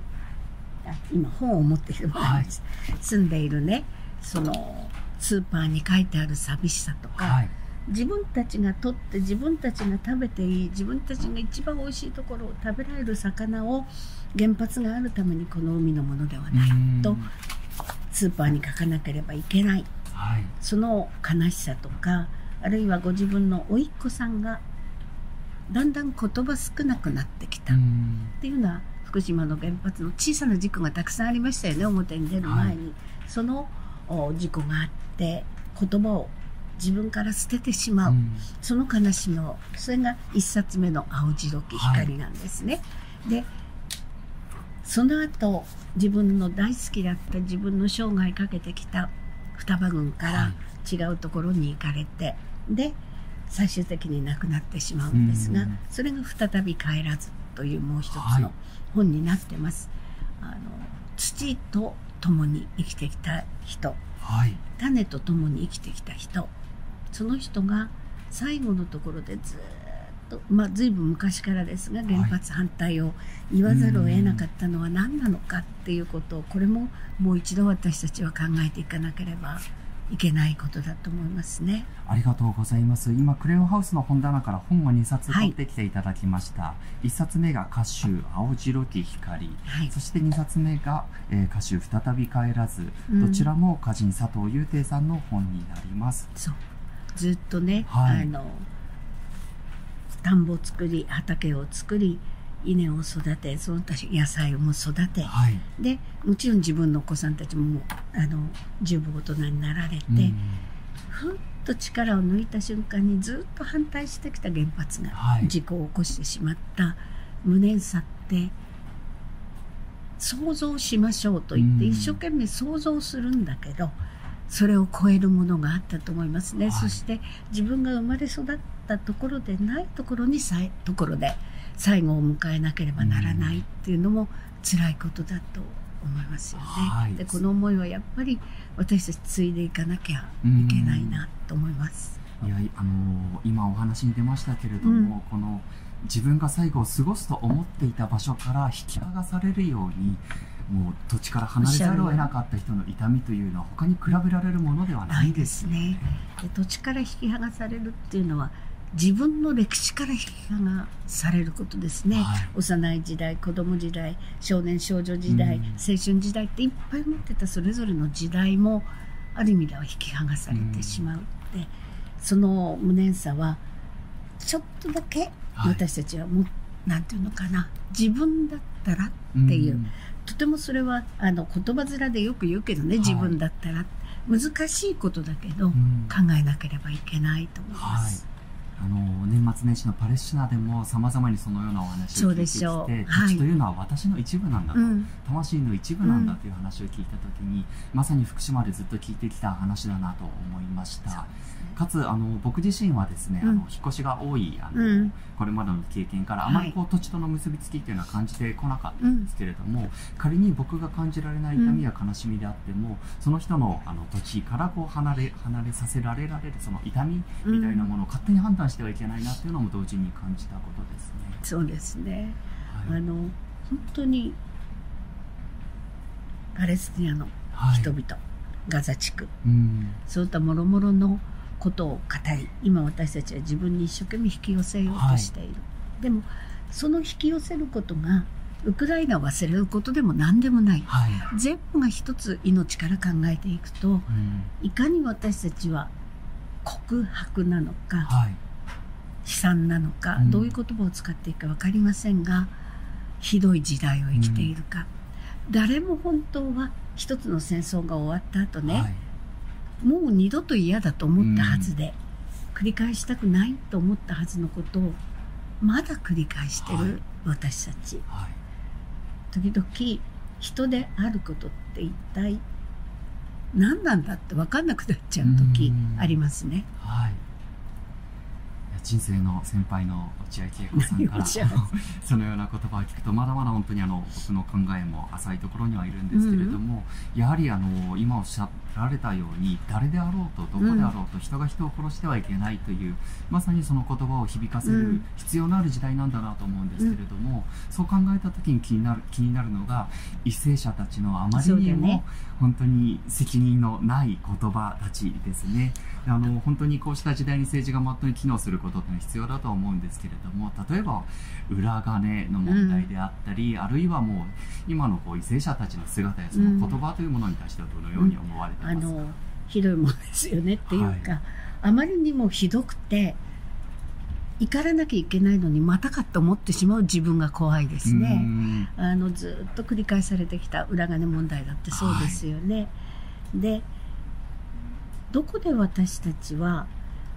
あ今本を持っているものです、住んでいるねそのスーパーに書いてある寂しさとか、はい。自分たちが取って自分たちが食べていい自分たちが一番美味しいところを食べられる魚を原発があるためにこの海のものではないとうん。スーパーに書かなければいけない。はい。その悲しさとかあるいはご自分の甥っ子さんがだんだん言葉少なくなってきた。っうん。ていうのは福島の原発の小さな事故がたくさんありましたよね表に出る前に、そのお事故があって言葉を自分から捨ててしまう、うん。その悲しみをそれが一冊目の「青白き光」なんですね。でその後自分の大好きだった自分の生涯かけてきた双葉郡から違うところに行かれて、で最終的に亡くなってしまうんですが、うん。それが「再び帰らず」というもう一つはい。の本になってます。あの土と共に生きてきた人。はい。種と共に生きてきた人。その人が最後のところでずっと、まあ、随分昔からですが原発反対を言わざるを得なかったのは何なのかっていうことをこれももう一度私たちは考えていかなければいけないことだと思いますね。ありがとうございます。今、クレヨンハウスの本棚から本を2冊取ってきていただきました。はい、1冊目が歌手、青白き光。はい、そして2冊目が、えー、歌手、再び帰らず。どちらも歌人佐藤雄亭さんの本になります。そう。ずっとね、はい、あの、田んぼを作り、畑を作り、稲を育てその他野菜も育て、はい、でもちろん自分のお子さんたちもあの十分大人になられて、うん、ふっと力を抜いた瞬間にずっと反対してきた原発が事故を起こしてしまった無念さって想像しましょうと言って一生懸命想像するんだけど、それを超えるものがあったと思いますね、はい、そして自分が生まれ育ったところでないところにさえところで最後を迎えなければならないっていうのも辛いことだと思いますよね。はい、でこの思いはやっぱり私たち継いでいかなきゃいけないなと思います。いやあの今お話に出ましたけれども、うん、この自分が最後を過ごすと思っていた場所から引き剥がされるようにもう土地から離れざるを得なかった人の痛みというのは他に比べられるものではないですね。で土地から引き剥がされるっていうのは自分の歴史から引き剥がされることですね、はい、幼い時代子供時代少年少女時代、うん、青春時代っていっぱい持ってたそれぞれの時代もある意味では引き剥がされてしまうって、うん、その無念さはちょっとだけ私たちはも、はい、なんていうのかな。自分だったらっていう、うん、とてもそれはあの言葉面でよく言うけどね。自分だったら、はい、難しいことだけど、考えなければいけないと思います。あの年末年始のパレスチナでもさまざまにそのようなお話を聞いてきて土地というのは私の一部なんだと、魂の一部なんだという話を聞いた時に、まさに福島でずっと聞いてきた話だなと思いました。かつあの僕自身はですね、あの引っ越しが多いあの、これまでの経験からあまりこう、土地との結びつきっていうのは感じてこなかったんですけれども、仮に僕が感じられない痛みや悲しみであっても、その人のあの土地からこう離れ離れさせられられるその痛みみたいなものを勝手に判断してはいけないなっていうのも同時に感じたことですね。そうですね、はい、あの本当にパレスチナの人々、はい、ガザ地区、うん、そういったもろもろのことを語り今私たちは自分に一生懸命引き寄せようとしている、はい、でもその引き寄せることがウクライナを忘れることでも何でもない、はい、全部が一つ命から考えていくと、うん、いかに私たちは告白なのか、はい、悲惨なのか、うん、どういう言葉を使っていいか分かりませんがひどい時代を生きているか、うん、誰も本当は一つの戦争が終わった後ね、はいもう二度と嫌だと思ったはずで、繰り返したくないと思ったはずのことをまだ繰り返してる私たち、はい、時々人であることって一体何なんだって分かんなくなっちゃう時ありますね。はい人生の先輩の落合恵子さんからそのような言葉を聞くとまだまだ本当にあの僕の考えも浅いところにはいるんですけれども、うん、やはりあの今おっしゃられたように誰であろうとどこであろうと人が人を殺してはいけないという、うん、まさにその言葉を響かせる必要のある時代なんだなと思うんですけれども、うん、そう考えた時に気になる気になるのが為政者たちのあまりにも本当に責任のない言葉たちですね。あの本当にこうした時代に政治がまっとうに機能することって必要だと思うんですけれども例えば裏金の問題であったり、うん、あるいはもう今のこう為政者たちの姿やその言葉というものに対してはどのように思われてますか、うん、あのひどいものですよねっていうか、はい、あまりにもひどくて怒らなきゃいけないのにまたかと思ってしまう自分が怖いですね。あのずっと繰り返されてきた裏金問題だってそうですよね。はい、でどこで私たちは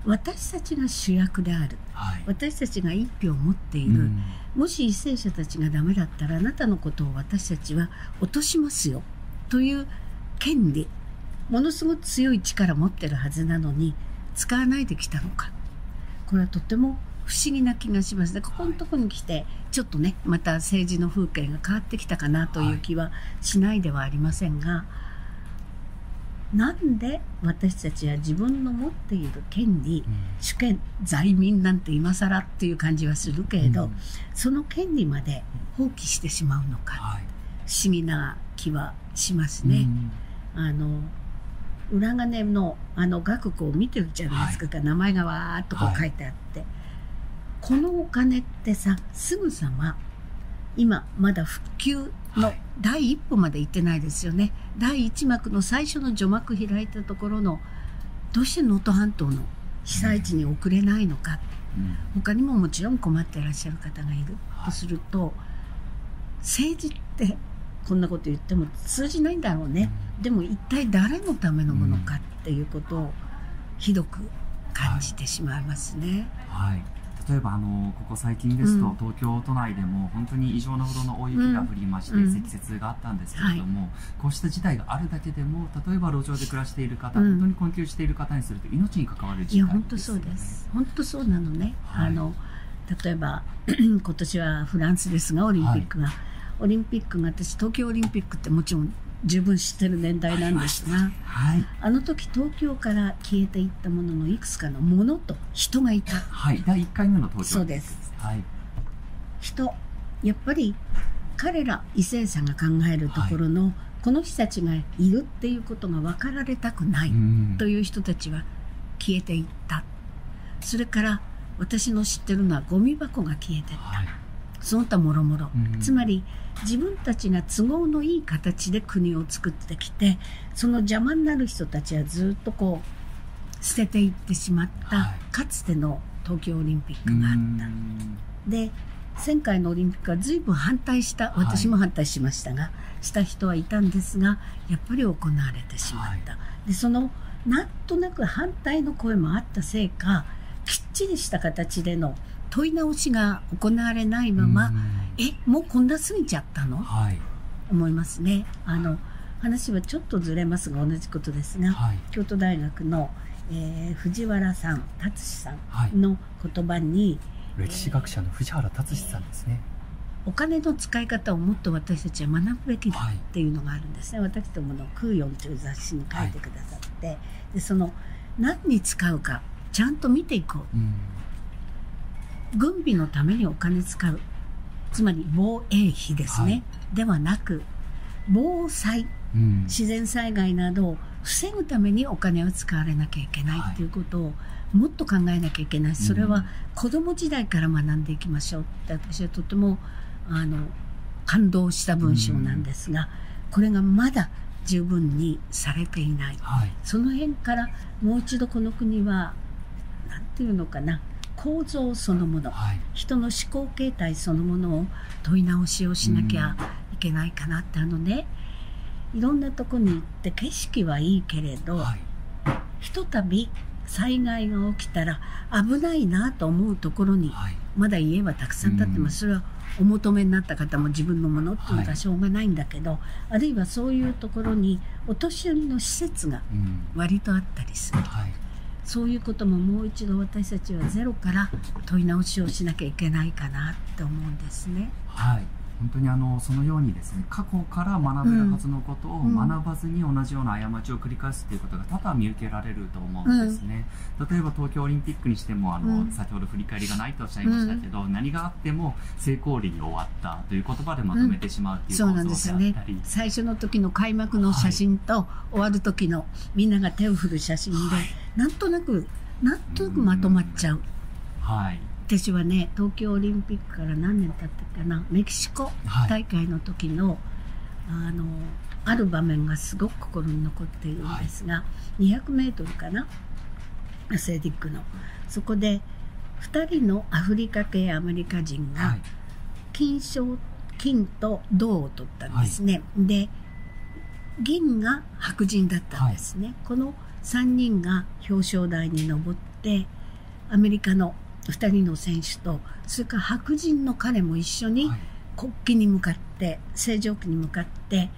私たちが主役である、はい、私たちが一票を持っている、うん、もし為政者たちがダメだったらあなたのことを私たちは落としますよ。という権利。ものすごく強い力を持ってるはずなのに使わないできたのか。これはとても不思議な気がします。ねここのとこに来てちょっとねまた政治の風景が変わってきたかなという気はしないではありませんが、なんで私たちは自分の持っている権利、主権在民なんて今更っていう感じはするけれど、うん。その権利まで放棄してしまうのか。はい。不思議な気はしますね。あの裏金のあの額こう見てるじゃないですか、名前がわーっとこう書いてあって、このお金ってさすぐさま今まだ復旧のはい第一歩まで行ってないですよね、第一幕の最初の序幕開いたところのどうして能登半島の被災地に送れないのか、うん。他にももちろん困ってらっしゃる方がいる。とすると政治ってこんなこと言っても通じないんだろうね、でも一体誰のためのものかっていうことをひどく感じてしまいますね。はい例えばあのここ最近ですと、うん。東京都内でも本当に異常なほどの大雪が降りまして、うん。積雪があったんですけれども、こうした事態があるだけでも例えば路上で暮らしている方、うん。本当に困窮している方にすると命に関わるいや事態本当そうです。本当そうなのね。はい。あの例えば 今年はフランスですがオリンピックが、オリンピックが私東京オリンピックってもちろん十分知ってる年代なんですが、はい、あの時東京から消えていったもののいくつかのものと人がいた。はい、第1回目の東京。そうです。はい、人やっぱり彼ら異性さんが考えるところの、この人たちがいるっていうことが分かられたくないうん。という人たちは消えていった。それから私の知ってるのはゴミ箱が消えてった。はい、その他もろもろ。うん。つまり自分たちが都合のいい形で国を作ってきてその邪魔になる人たちはずっとこう捨てていってしまった、はい。かつての東京オリンピッうクがあった。ん。で前回のオリンピックは随分反対したはい。私も反対しましたが、した人はいたんですがやっぱり行われてしまった、でそのなんとなく反対の声もあったせいかきっちりした形での問い直しが行われないまま、うん。えもうこんな過ぎちゃったの？はい、思いますね。あの話はちょっとずれますが同じことですが、はい、京都大学の、えー藤原さん達志さはい。んの言葉に、歴史学者の藤原達史さんですね。お金の使い方をもっと私たちは学ぶべきだはいっていうのがあるんですね、私どもの「空四」という雑誌に書いてくださって、でその何に使うかちゃんと見ていこう。ん。う軍備のためにお金使う。つまり防衛費ですね、はい。ではなく防災うん。自然災害などを防ぐためにお金を使われなきゃいけないはい。っていうことをもっと考えなきゃいけない。それはうん子供時代から学んでいきましょうって私はとてもあの感動した文章なんですが、これがまだ十分にされていない。はい、その辺からもう一度この国は何ていうのかな構造そのものはい、人の思考形態そのものを問い直しをしなきゃいけないかなって、あのねいろんなとこに行って景色はいいけれど、はい、ひとたび災害が起きたら危ないなと思うところにはい、まだ家はたくさん建ってます、それはお求めになった方も自分のものっていうのはしょうがないんだけど、あるいはそういうところにお年寄りの施設がうん。割とあったりする。はい、そういうことももう一度私たちはゼロから問い直しをしなきゃいけないかなって思うんですね。はい。本当にあのそのようにですね過去から学べるはずのことをうん。学ばずに同じような過ちを繰り返すということが多々見受けられると思うんですね、例えば東京オリンピックにしてもあの、うん。先ほど振り返りがないとおっしゃいましたけど、何があっても成功裏に終わったという言葉でまとめてしまうっていうそうなん構造であったですよね。り、最初の時の開幕の写真と、終わる時のみんなが手を振る写真で、はい。なんとなくなんとなくまとまっちゃう。はい私はね東京オリンピックから何年経ったかなメキシコはい。大会の時の、あのある場面がすごく心に残っているんですが、200メートルかなアスレティックの。そこで2人のアフリカ系アメリカ人がはい。金賞金と銅を取ったんですね、で銀が白人だったんですね、この3人が表彰台に上ってアメリカの2人の選手とそれから白人の彼も一緒にはい。国旗に向かって正常旗に向かって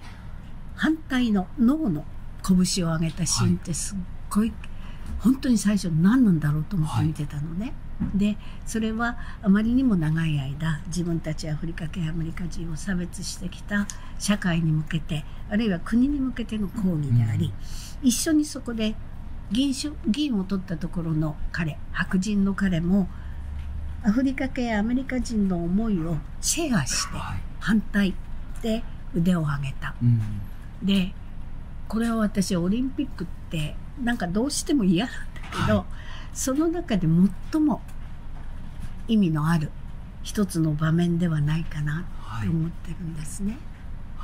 反対の脳の拳を上げたシーンってすっごい本当に最初何なんだろうと思って見てたのね。でそれはあまりにも長い間自分たちアフリカ系アメリカ人を差別してきた社会に向けてあるいは国に向けての抗議であり、一緒にそこで議員し議員を取ったところの彼白人の彼もアフリカ系アメリカ人の思いをシェアしてはい反対で腕を上げた。うんでこれは私オリンピックってなんかどうしても嫌なんだけど、はいその中で最も意味のある一つの場面ではないかなはいと思ってるんですね。はい、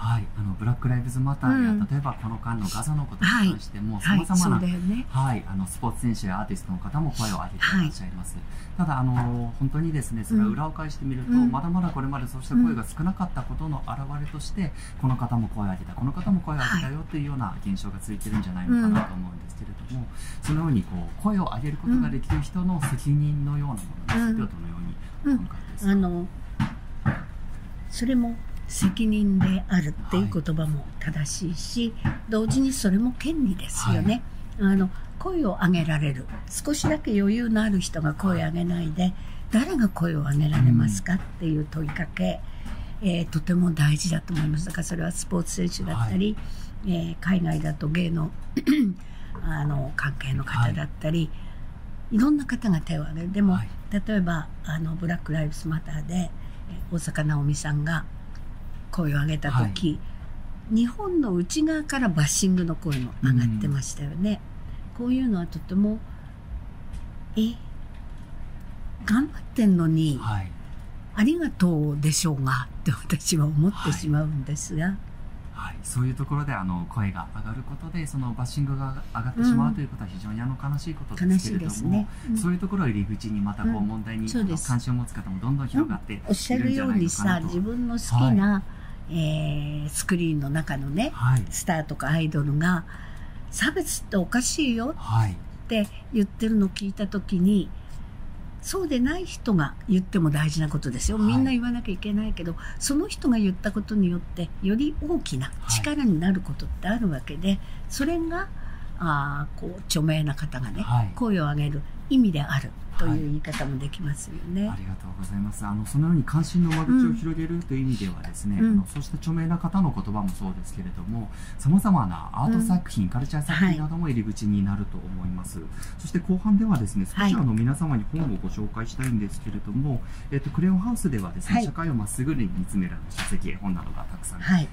あのブラック・ライブズ・マターや、うん。例えばこの間のガザのことに関しても、さまざまな、だよね。はい、あのスポーツ選手やアーティストの方も声を上げていらっしゃい。ます。ただあの本当にですね、それは裏を返してみると、うん。まだまだこれまでそうした声が少なかったことの表れとして、この方も声を上げた、この方も声を上げたよというような現象が続いてるんじゃないのかなと思うんですけれども、そのようにこう声を上げることができる人の責任のようなものについてはどのようにお考えですか？あのそれも責任であるっていう言葉も正しいし、同時にそれも権利ですよね。あの声を上げられる。少しだけ余裕のある人が声を上げないで、誰が声を上げられますかっていう問いかけ、えーとても大事だと思います。だからそれはスポーツ選手だったり、えー海外だと芸能 あの関係の方だったり、い、ろんな方が手を挙げる。でも、はい。例えばあのブラック・ライブズ・マターでえー大坂なおみさんが声を上げた時、日本の内側からバッシングの声も上がってましたよね。こういうのはとてもえ頑張ってんのに、はい。ありがとうでしょうがって私は思ってしまうんですが、はい、そういうところであの声が上がることでそのバッシングが上がってしまうということは非常にあの悲しいことですけれども、ね。うん。そういうところを入り口にまたこううん。問題に、そうです。関心を持つ方もどんどん広がっているんおっしゃるじゃないようにさ自分の好きな、えースクリーンの中のねはい。スターとかアイドルが差別っておかしいよはい。って言ってるのを聞いた時にそうでない人が言っても大事なことですよ、はい。みんな言わなきゃいけないけどその人が言ったことによってより大きな力になることってあるわけで、それがあーこう著名な方がね、はい。声を上げる意味であるという言い方もできますよね。ありがとうございます。あのそのように関心の間口を広げるという意味ではですね、うん。あのそうした著名な方の言葉もそうですけれども、さまざまなアート作品、カルチャー作品なども入り口になると思います。そして後半ではですね、少しはいあの皆様に本をご紹介したいんですけれども、えっとクレヨンハウスではですね、はい。社会をまっすぐに見つめる書籍絵本などがたくさんはい、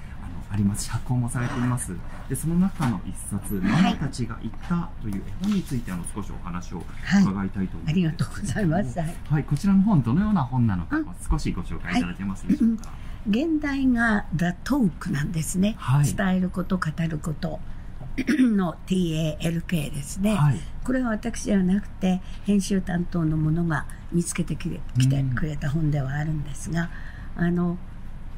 あります。し発行もされています。でその中の一冊「ママたちが言った」という絵本についてあの少しお話をはい。伺いたいと思います、ありがとうございます。はい。はい、こちらの本どのような本なのか、うん少しご紹介いただけますでしょうか？現代が The Talk なんですね、はい。伝えること語ること。の TALK ですね、はい、これは私ではなくて編集担当の者が見つけてきてきてくれた本ではあるんですが、あの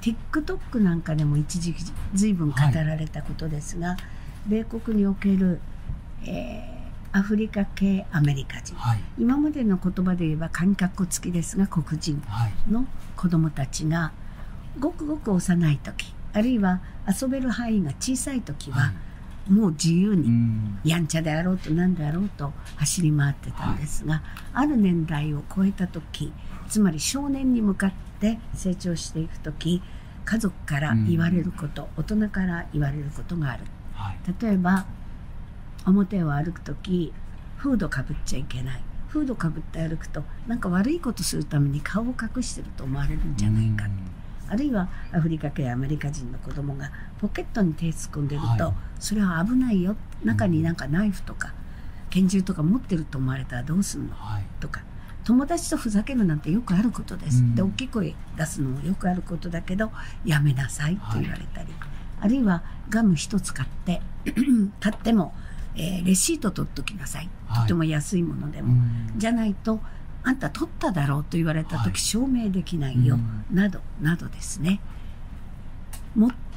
TikTok なんかでも一時期随分語られたことですが、米国における、えーアフリカ系アメリカ人。はい、今までの言葉で言えば紙かっこ付きですが黒人はい、の子どもたちがごくごく幼い時あるいは遊べる範囲が小さい時は、もう自由うにん、やんちゃであろうと何であろうと走り回ってたんですが、ある年代を超えた時つまり少年に向かって成長していく時家族から言われること、大人から言われることがある。はい、例えば表を歩く時フードかぶっちゃいけない。フードかぶって歩くとなんか悪いことするために顔を隠してると思われるんじゃないか、あるいはアフリカ系アメリカ人の子供がポケットに手突っ込んでると、はい。それは危ないよ。中になんかナイフとか拳銃とか持ってると思われたらどうすんの？はい、とか友達とふざけるなんてよくあることです、うん。で大きい声出すのもよくあることだけどやめなさいと言われたり、あるいはガム一つ買って 買っても、えーレシート取っときなさい、はい。とても安いものでも、うん。じゃないとあんた取っただろうと言われた時、はい。証明できないよ、うん。などなどですね。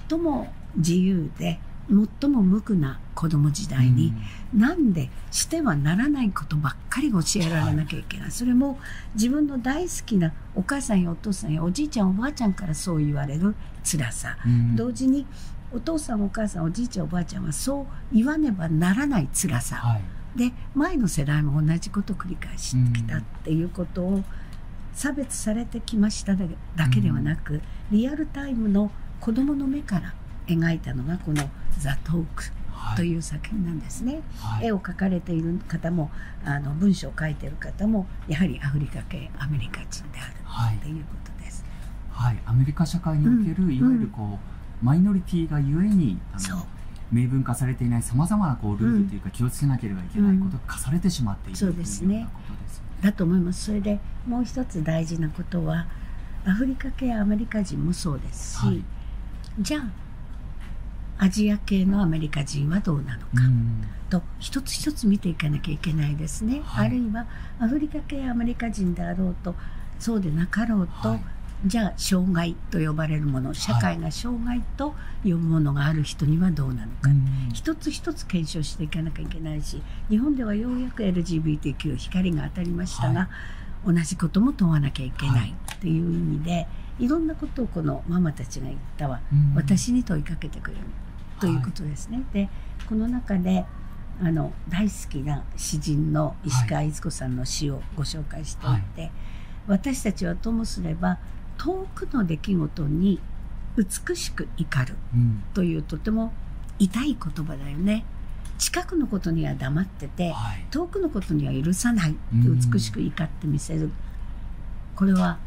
最も自由で最も無垢な子供時代に、なんでしてはならないことばっかり教えられなきゃいけない、それも自分の大好きなお母さんやお父さんやおじいちゃんおばあちゃんからそう言われる辛さ、うん。同時にお父さんお母さんおじいちゃんおばあちゃんはそう言わねばならない辛さ、はい、で前の世代も同じことを繰り返してきたっていうことを差別されてきましただけではなく、リアルタイムの子どもの目から描いたのがこの「ザ・トーク」という作品なんですね、はい。絵を描かれている方もあの文章を書いている方もやはりアフリカ系アメリカ人であるはい。っていうことです。はい、アメリカ社会における、うん。いわゆるこうマイノリティがゆえにあそう。の明文化されていないさまざまなこうルールというか気をつけなければいけないことが課されてしまっている、そうというですね。だと思います。それでもう一つ大事なことはアフリカ系アメリカ人もそうですし、はい。じゃあアジア系のアメリカ人はどうなのか、うん。と一つ一つ見ていかなきゃいけないですね、はい。あるいはアフリカ系アメリカ人であろうとそうでなかろうと、はい。じゃあ障害と呼ばれるもの社会が障害と呼ぶものがある人にはどうなのか、うん。一つ一つ検証していかなきゃいけないし日本ではようやく LGBTQ 光が当たりましたが、同じことも問わなきゃいけないっていう意味で、い、ろんなことをこのママたちが言ったわ、うん。私に問いかけてくれるということですね。でこの中であの大好きな詩人の石川逸子さんの詩をご紹介しておいて、私たちはともすれば遠くの出来事に美しく怒るうん。というとても痛い言葉だよね。近くのことには黙ってて、はい。遠くのことには許さない美しく怒ってみせる、これは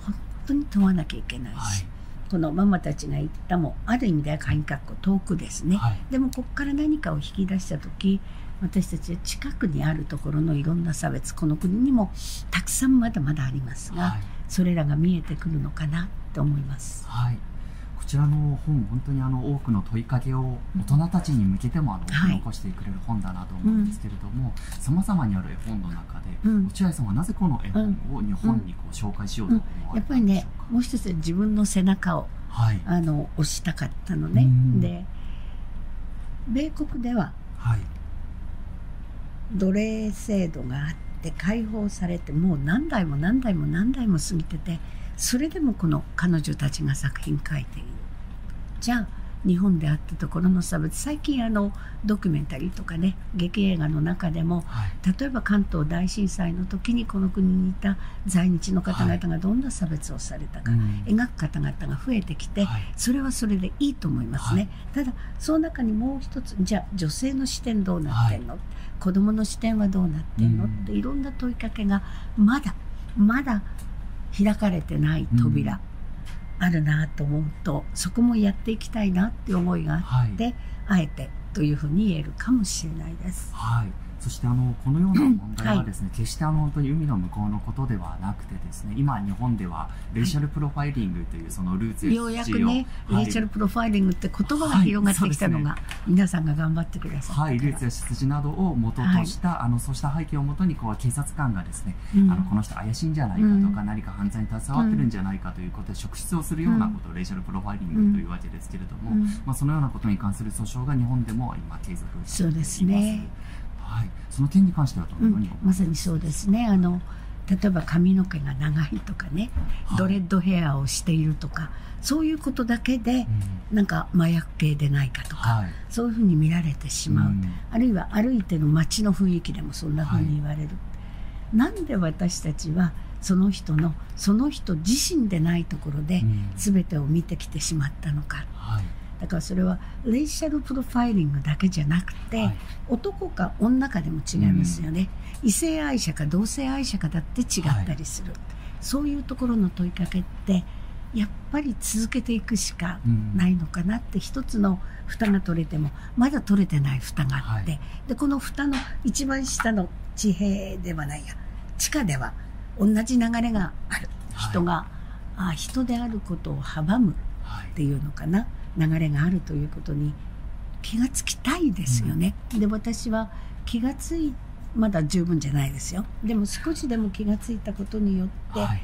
本当に問わなきゃいけないし、はいこのママたちが言ったもある意味では鍵括弧遠くですね、はい。でもここから何かを引き出した時私たちは近くにあるところのいろんな差別この国にもたくさんまだまだありますが、はい。それらが見えてくるのかなと思います。はい、こちらの本本当にあの多くの問いかけを大人たちに向けてもあの、はい。残してくれる本だなと思うんですけれどもさまざまにある絵本の中で、うん。落合さんはなぜこの絵本を日本にこう紹介しようと思わやっぱりねれたん。でしょうか、もう一つ自分の背中をはい。あの押したかったのね。うん。で米国でははい。奴隷制度があって解放されてもう何代も何代も何代も過ぎててそれでもこの彼女たちが作品書いている。じゃあ日本であったところの差別最近あのドキュメンタリーとかね劇映画の中でもはい。例えば関東大震災の時にこの国にいた在日の方々がどんな差別をされたか、うん。描く方々が増えてきて、はい。それはそれでいいと思いますね、ただその中にもう一つじゃあ女性の視点どうなってんの、子供の視点はどうなってんの、うん。っていろんな問いかけがまだまだ開かれてない扉、うん。あるなと思うとそこもやっていきたいなって思いがあはい。って、あえてというふうに言えるかもしれないです。はい、そしてあのこのような問題はですね、決してあの本当に海の向こうのことではなくてですね今日本ではレイシャルプロファイリングというそのルーツやようやくね、はい。レイシャルプロファイリングって言葉が広がってきたのが、はい皆さんが頑張ってくださったから、はい、ルーツや出自などを元とした、あのそうした背景をもとにこう警察官がですね、うん。あのこの人怪しいんじゃないかとか、うん何か犯罪に携わってるんじゃないかということで職質をするようなことをレイシャルプロファイリングというわけですけれども、うん。まあ、そのようなことに関する訴訟が日本でも今継続しています。そうですねはい、その点に関してはどのようにまさにそうですね。あの例えば髪の毛が長いとかね、はい。ドレッドヘアをしているとか。そういうことだけで、うん。なんか麻薬系でないかとか、はい。そういうふうに見られてしまう、うん。あるいは歩いてる街の雰囲気でもそんなふうに言われる、なんで私たちはその人のその人自身でないところでうん。全てを見てきてしまったのか。はいだからそれはレイシャルプロファイリングだけじゃなくて、はい。男か女かでも違いますよね、異性愛者か同性愛者かだって違ったりする、そういうところの問いかけってやっぱり続けていくしかうん。ないのかなって一つの蓋が取れてもまだ取れてない蓋があって、はい。でこの蓋の一番下の地平ではないや。地下では同じ流れがある。はい。人が、あ人であることを阻むはいっていうのかな流れがあるということに気がつきたいですよね。で私は気がついまだ十分じゃないですよでも少しでも気がついたことによって、はい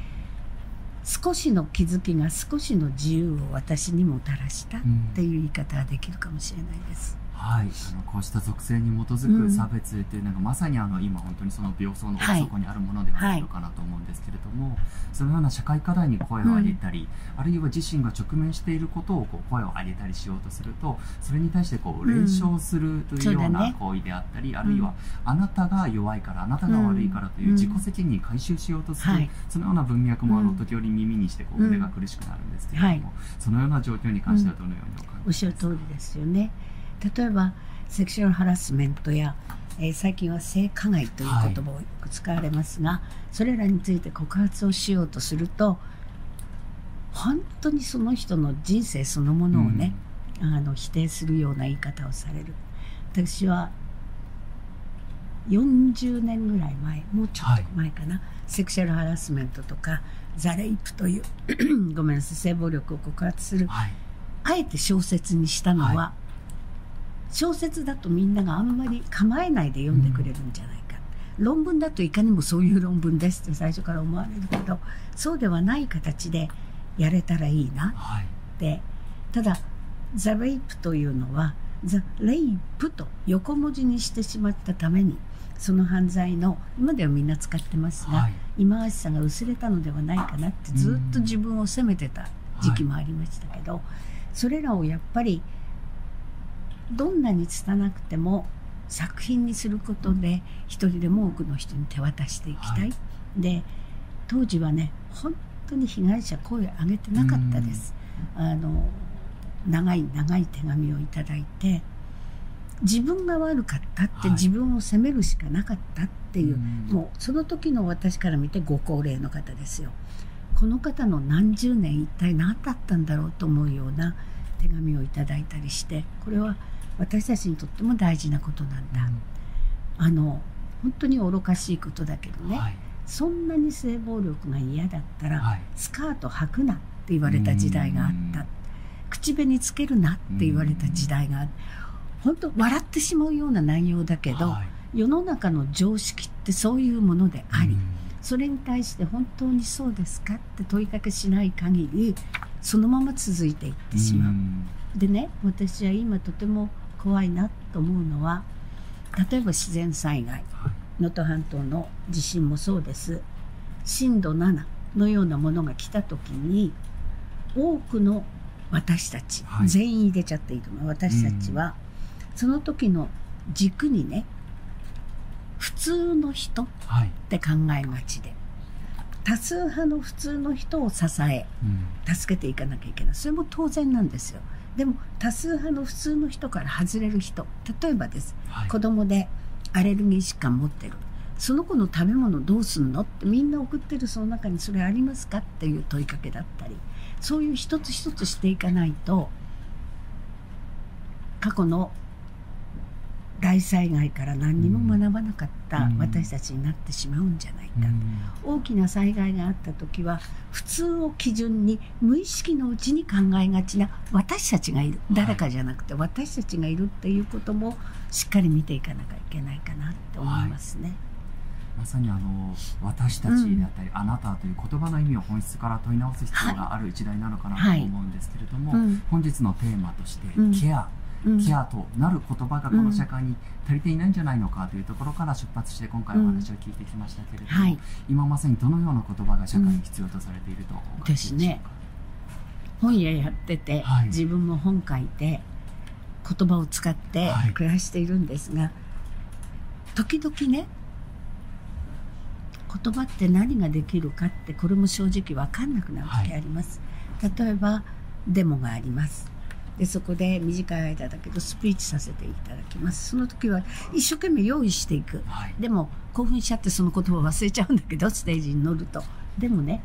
少しの気づきが少しの自由を私にもたらしたっうんていう言い方ができるかもしれないです。ははい、あのこうした属性に基づく差別というのが、まさにあの今本当にその病巣の奥底にあるものではないのかなと思うんですけれども、そのような社会課題に声を上げたり、あるいは自身が直面していることをこう声を上げたりしようとするとそれに対してこう連勝するというような行為であったり、あるいはあなたが弱いからあなたが悪いからという自己責任に回収しようとする、そのような文脈もあの時折耳にしてこう胸が苦しくなるんですけれども、そのような状況に関してはどのようにお考えおっしゃる通りですよね。例えばセクシュアルハラスメントや、えー、最近は性加害という言葉をよく使われますが、はい、それらについて告発をしようとすると本当にその人の人生そのものをね、うん、あの否定するような言い方をされる。私は40年ぐらい前もうちょっと前かな、はい、セクシャルハラスメントとかザレイプという ごめんなさい性暴力を告発する、はい、あえて小説にしたのは、はい、小説だとみんながあんまり構えないで読んでくれるんじゃないか、うん、論文だといかにもそういう論文ですって 最初から思われるけどそうではない形でやれたらいいなって、はい、ただザ・レイプというのはザ・レイプと横文字にしてしまったためにその犯罪の今ではみんな使ってますが、はい、忌まわしさが薄れたのではないかなってずっと自分を責めてた時期もありましたけど、はい、それらをやっぱりどんなに拙くても作品にすることで一人でも多くの人に手渡していきたい、はい、で当時はね本当に被害者声を上げてなかったです。あの長い長い手紙をいただいて自分が悪かったって自分を責めるしかなかったっていう、はい、もうその時の私から見てご高齢の方ですよ。この方の何十年一体何だったんだろうと思うような手紙をいただいたりしてこれは私たちにとっても大事なことなんだ、うん、あの本当に愚かしいことだけどね、はい、そんなに性暴力が嫌だったら、はい、スカート履くなって言われた時代があった。口紅つけるなって言われた時代があった本当笑ってしまうような内容だけど、はい、世の中の常識ってそういうものであり、それに対して本当にそうですかって問いかけしない限りそのまま続いていってしまう。でね私は今とても怖いなと思うのは例えば自然災害能登、半島の地震もそうです。震度7のようなものが来た時に多くの私たち、はい、全員入れちゃっているの私たちは、その時の軸にね普通の人って考えがちで、多数派の普通の人を支え、助けていかなきゃいけない。それも当然なんですよでも多数派の普通の人から外れる人例えばです、はい、子供でアレルギー疾患持ってる。その子の食べ物どうすんの？ってみんな送ってるその中にそれありますか？っていう問いかけだったり。そういう一つ一つしていかないと過去の大災害から何にも学ばなかった私たちになってしまうんじゃないか、うん、大きな災害があった時は普通を基準に無意識のうちに考えがちな私たちがいる。誰かじゃなくて私たちがいるっていうこともしっかり見ていかなきゃいけないかなって思いますね。はい。まさにあの私たちであったり、うん、あなたという言葉の意味を本質から問い直す必要がある一代なのかなと思うんですけれども、はいはいうん、本日のテーマとして、ケア。ケアとなる言葉がこの社会に足りていないんじゃないのかというところから出発して今回お話を聞いてきましたけれども、はい、今まさにどのような言葉が社会に必要とされているとお感じでしょうか、ね、本屋やってて、はい、自分も本書いて言葉を使って暮らしているんですが、はい、時々ね言葉って何ができるかってこれも正直分かんなくなる時あります、例えばデモがありますでそこで短い間だけどスピーチさせていただきます。その時は一生懸命用意していく、はい、でも興奮しちゃってその言葉忘れちゃうんだけどステージに乗ると。でもね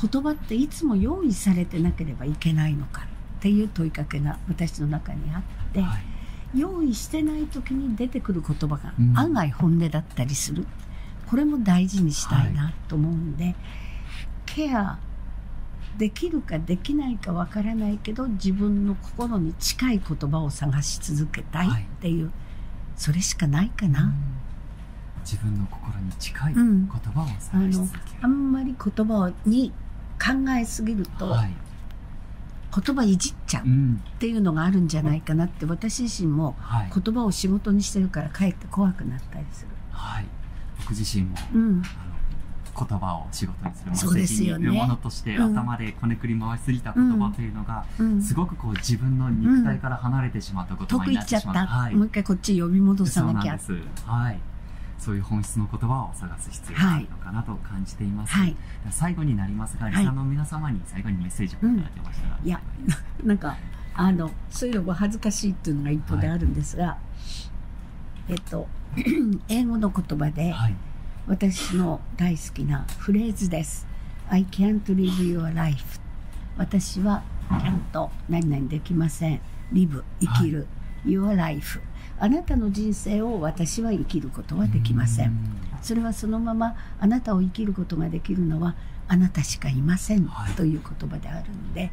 言葉っていつも用意されてなければいけないのかっていう問いかけが私の中にあって、はい、用意してない時に出てくる言葉が案外本音だったりする、うん、これも大事にしたいなと思うんで、はい、ケアできるかできないかわからないけど自分の心に近い言葉を探し続けたいっていう、はい、それしかないかな、うん、自分の心に近い言葉を探し続ける、うん、あんまり言葉に考えすぎると、はい、言葉いじっちゃううん。っていうのがあるんじゃないかなって私自身もはい。言葉を仕事にしてるからかえって怖くなったりする。はい。僕自身もうん、言葉を仕事にする、まあそうですよね責任ものとしてうん頭でこねくり回しすぎた言葉というのが、うん、すごくこう自分の肉体から離れてしまった言葉になって遠く行ったまう。はいもう一回こっち呼び戻さなきゃ。そうなんです。はい。そういう本質の言葉を探す必要があるのかなと感じています。はい。最後になりますが、いリスナーの皆様に最後にメッセージをいただけましたら、いや、なんか、あの、そういうのが恥ずかしいっていうのが一方であるんですが、えっと、英語の言葉で、はい。私の大好きなフレーズです。I can't live your life. 私は can't 何々できません。live 生きる、your life あなたの人生を私は生きることはできません。それはそのままあなたを生きることができるのはあなたしかいません、はいという言葉であるので、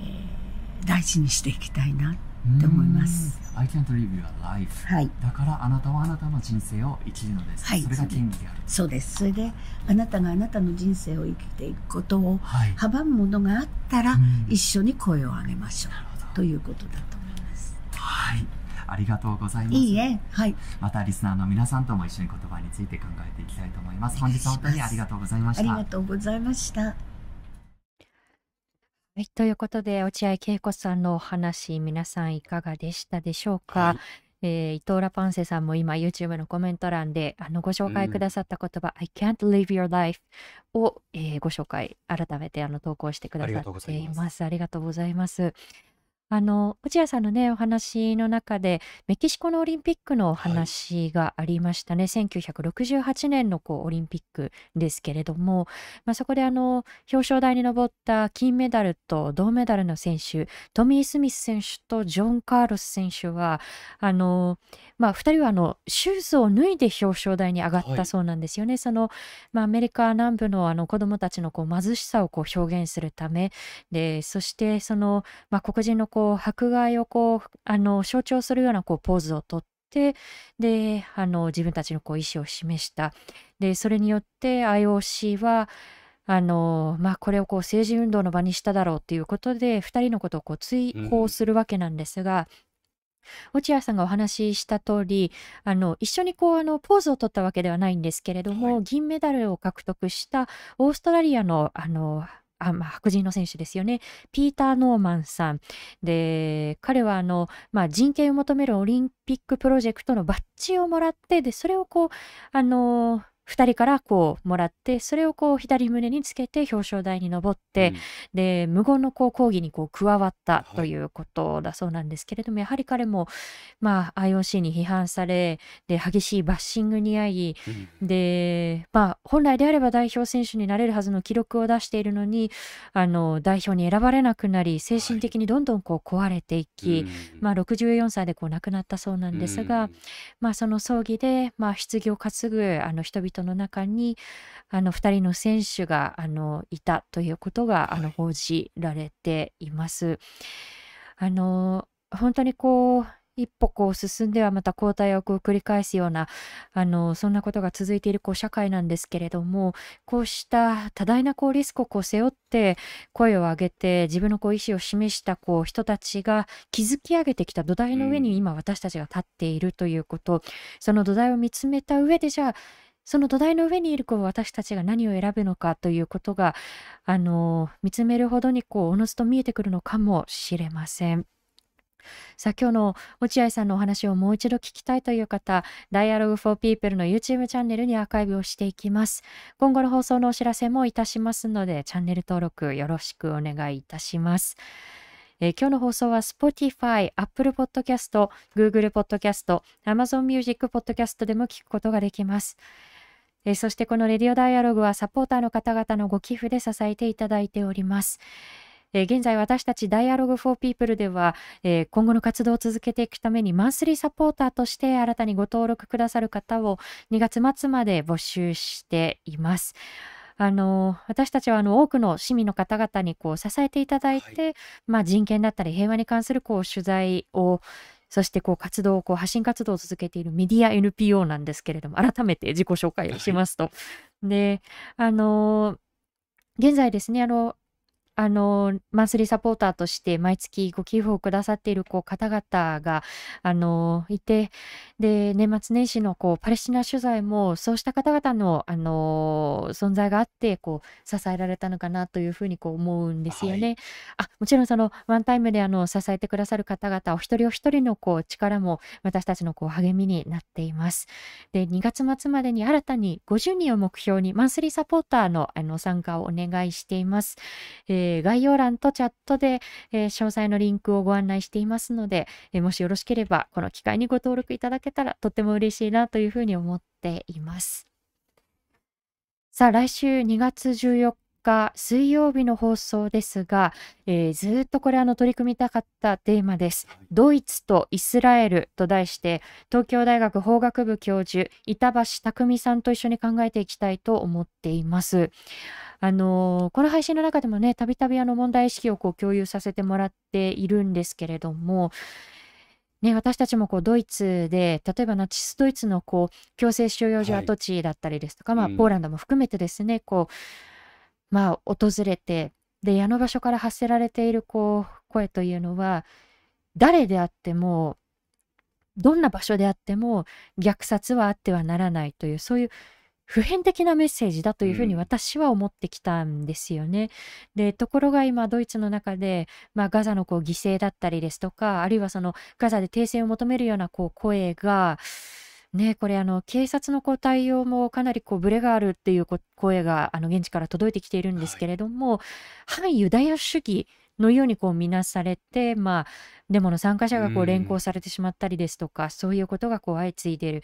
えー大事にしていきたいな。って思いますうん。I can't live your life. はい。だからあなたはあなたの人生を生きるのです。はいそれが権利である。そうです。それであなたがあなたの人生を生きていくことをはい。阻むものがあったら、うん一緒に声を上げましょなるほうということだと思います。ど。はい。ありがとうございます。いいえ、はい。またリスナーの皆さんとも一緒に言葉について考えていきたいと思います。本日は本当にありがとうございました。ありがとうございました。はい、ということで、落合恵子さんのお話、皆さんいかがでしたでしょうか？はいえー伊藤ラパンセさんも今 YouTube のコメント欄であのご紹介くださった言葉、I can't live your life を、えーご紹介改めてあの投稿してくださってとうございますいます。ありがとうございます。あの落合さんのねお話の中でメキシコのオリンピックのお話がありましたね、1968年のこうオリンピックですけれども、まあ、そこであの表彰台に上った金メダルと銅メダルの選手トミー・スミス選手とジョン・カーロス選手はあの、まあ、2人はあのシューズを脱いで表彰台に上がっはい。たそうなんですよね。そのまあ、アメリカ南部のあの子どもたちのこう貧しさをこう表現するため。でそしてその、まあ、黒人のこう迫害をこうあの象徴するようなこうポーズをとってであの自分たちのこう意思を示した。でそれによって IOC はあのまあ、これをこう政治運動の場にしただろうっていうことで2人のことをこう追放するわけなんですが、落合さんがお話しした通りあの一緒にこうあのポーズを取ったわけではないんですけれども、は銀メダルを獲得したオーストラリアのあのあまあ、白人の選手ですよね。ピーター・ノーマンさん。で彼はあの、まあ、人権を求めるオリンピックプロジェクトのバッジをもらってでそれをこうあの2人からこうもらってそれをこう左胸につけて表彰台に上って、うん。で無言のこう抗議にこう加わったはいということだそうなんですけれども、やはり彼も、まあ、IOC に批判されで激しいバッシングに遭いうん。で、まあ、本来であれば代表選手になれるはずの記録を出しているのにあの代表に選ばれなくなり精神的にどんどんこう壊れていき、うんまあ、64歳でこう亡くなったそうなんですが、まあ、その葬儀で、まあ、棺を担ぐあの人々の中にあの2人の選手があのいたということが、あのはい。報じられています。あの本当にこう一歩こう進んではまた後退を繰り返すようなあのそんなことが続いているこう社会なんですけれどもこうした多大なこうリスクをこう背負って声を上げて自分のこう意思を示したこう人たちが築き上げてきた土台の上に今私たちが立っているということ、その土台を見つめた上でじゃあその土台の上にいるこう私たちが何を選ぶのかということがあの見つめるほどにこうおのずと見えてくるのかもしれません。さあ今日の落合さんのお話をもう一度聞きたいという方 Dialogue for People の YouTube チャンネルにアーカイブをしていきます今後の放送のお知らせもいたしますのでチャンネル登録よろしくお願いいたしますえー今日の放送は Spotify、Apple Podcast、Google Podcast、Amazon Music Podcast でも聞くことができます。えーそしてこのレディオダイアログはサポーターの方々のご寄付で支えていただいております。えー現在私たち Dialogue for People では、えー今後の活動を続けていくためにマンスリーサポーターとして新たにご登録くださる方を2月末まで募集しています。あの私たちはあの多くの市民の方々にこう支えていただいて、まあ、人権だったり平和に関するこう取材をそしてこう活動をこう発信活動を続けているメディア NPO なんですけれども改めて自己紹介をしますと、であの現在ですねあのあの、マンスリーサポーターとして毎月ご寄付をくださっているこう方々が、あの、いて、で、年末年始のこうパレスチナ取材も、そうした方々の、あの、存在があって、こう、支えられたのかなというふうにこう思うんですよはい。ね。あ、もちろんそのワンタイムであの支えてくださる方々お一人お一人のこう力も私たちのこう励みになっています。で、2月末までに新たに50人を目標にマンスリーサポーターのあの参加をお願いしています。えー概要欄とチャットで、えー詳細のリンクをご案内していますので、えーもしよろしければこの機会にご登録いただけたらとっても嬉しいなというふうに思っています。さあ、来週2月14日水曜日の放送ですが、えーずっとこれあの取り組みたかったテーマです。はいドイツとイスラエルと題して、東京大学法学部教授、板橋匠さんと一緒に考えていきたいと思っています。あのーこの配信の中でもね、たびたびあの問題意識をこう共有させてもらっているんですけれども、ね、私たちもこうドイツで、例えばナチスドイツのこう強制収容所はい跡地だったりですとか、まあ、うんポーランドも含めてですね、こう、まあ、訪れて、で、あの場所から発せられているこう声というのは、誰であっても、どんな場所であっても虐殺はあってはならないという、そういう普遍的なメッセージだというふうにうん私は思ってきたんですよね。で、ところが今、ドイツの中で、まあ、ガザのこう犠牲だったりですとか、あるいはそのガザで停戦を求めるようなこう声が、ね、これあの警察のこう対応もかなりこうブレがあるっていうこ声があの現地から届いてきているんですけれども、反ユダヤ主義のようにこう見なされて、まあ、デモの参加者がこううん。連行されてしまったりですとか、そういうことがこう相次いでいる。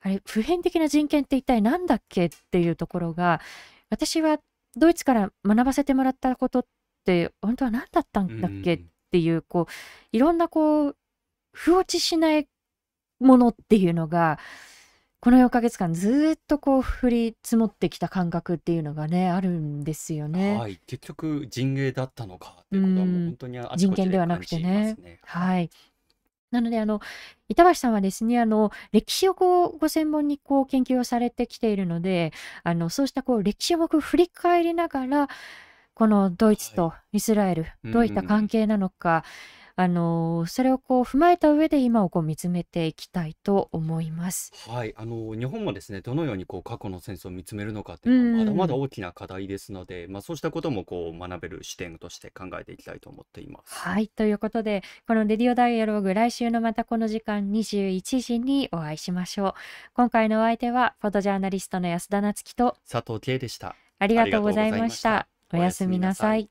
あれ、普遍的な人権って一体何だっけっていうところが、私はドイツから学ばせてもらったことって、本当は何だったんだっけっうんていう、こう、いろんなこう、不落ちしないものっていうのが、この4ヶ月間ずっとこう降り積もってきた感覚っていうのがね、あるんですよね。はい。結局、人芸だったのかっていうことはもううん本当にあち人こちで権ではなくてね。ね。はい。なので、あの、板橋さんはですね、あの、歴史をこう、ご専門にこう、研究をされてきているので、あの、そうしたこう、歴史をこう振り返りながら、このドイツはとイスラエル、うんどういった関係なのか、あの、それをこう、踏まえた上で今をこう、見つめていきたいと思います。はい、あの日本もですね、どのようにこう過去の戦争を見つめるのかっていうのはまだまだ大きな課題ですので、まあ、そうしたこともこう学べる視点として考えていきたいと思っています。はい。ということで、このレディオダイアログ、来週のまたこの時間21時にお会いしましょう。今回のお相手は、フォトジャーナリストの安田なつきと、佐藤圭でした。ありがとうございましたおやすみなさい。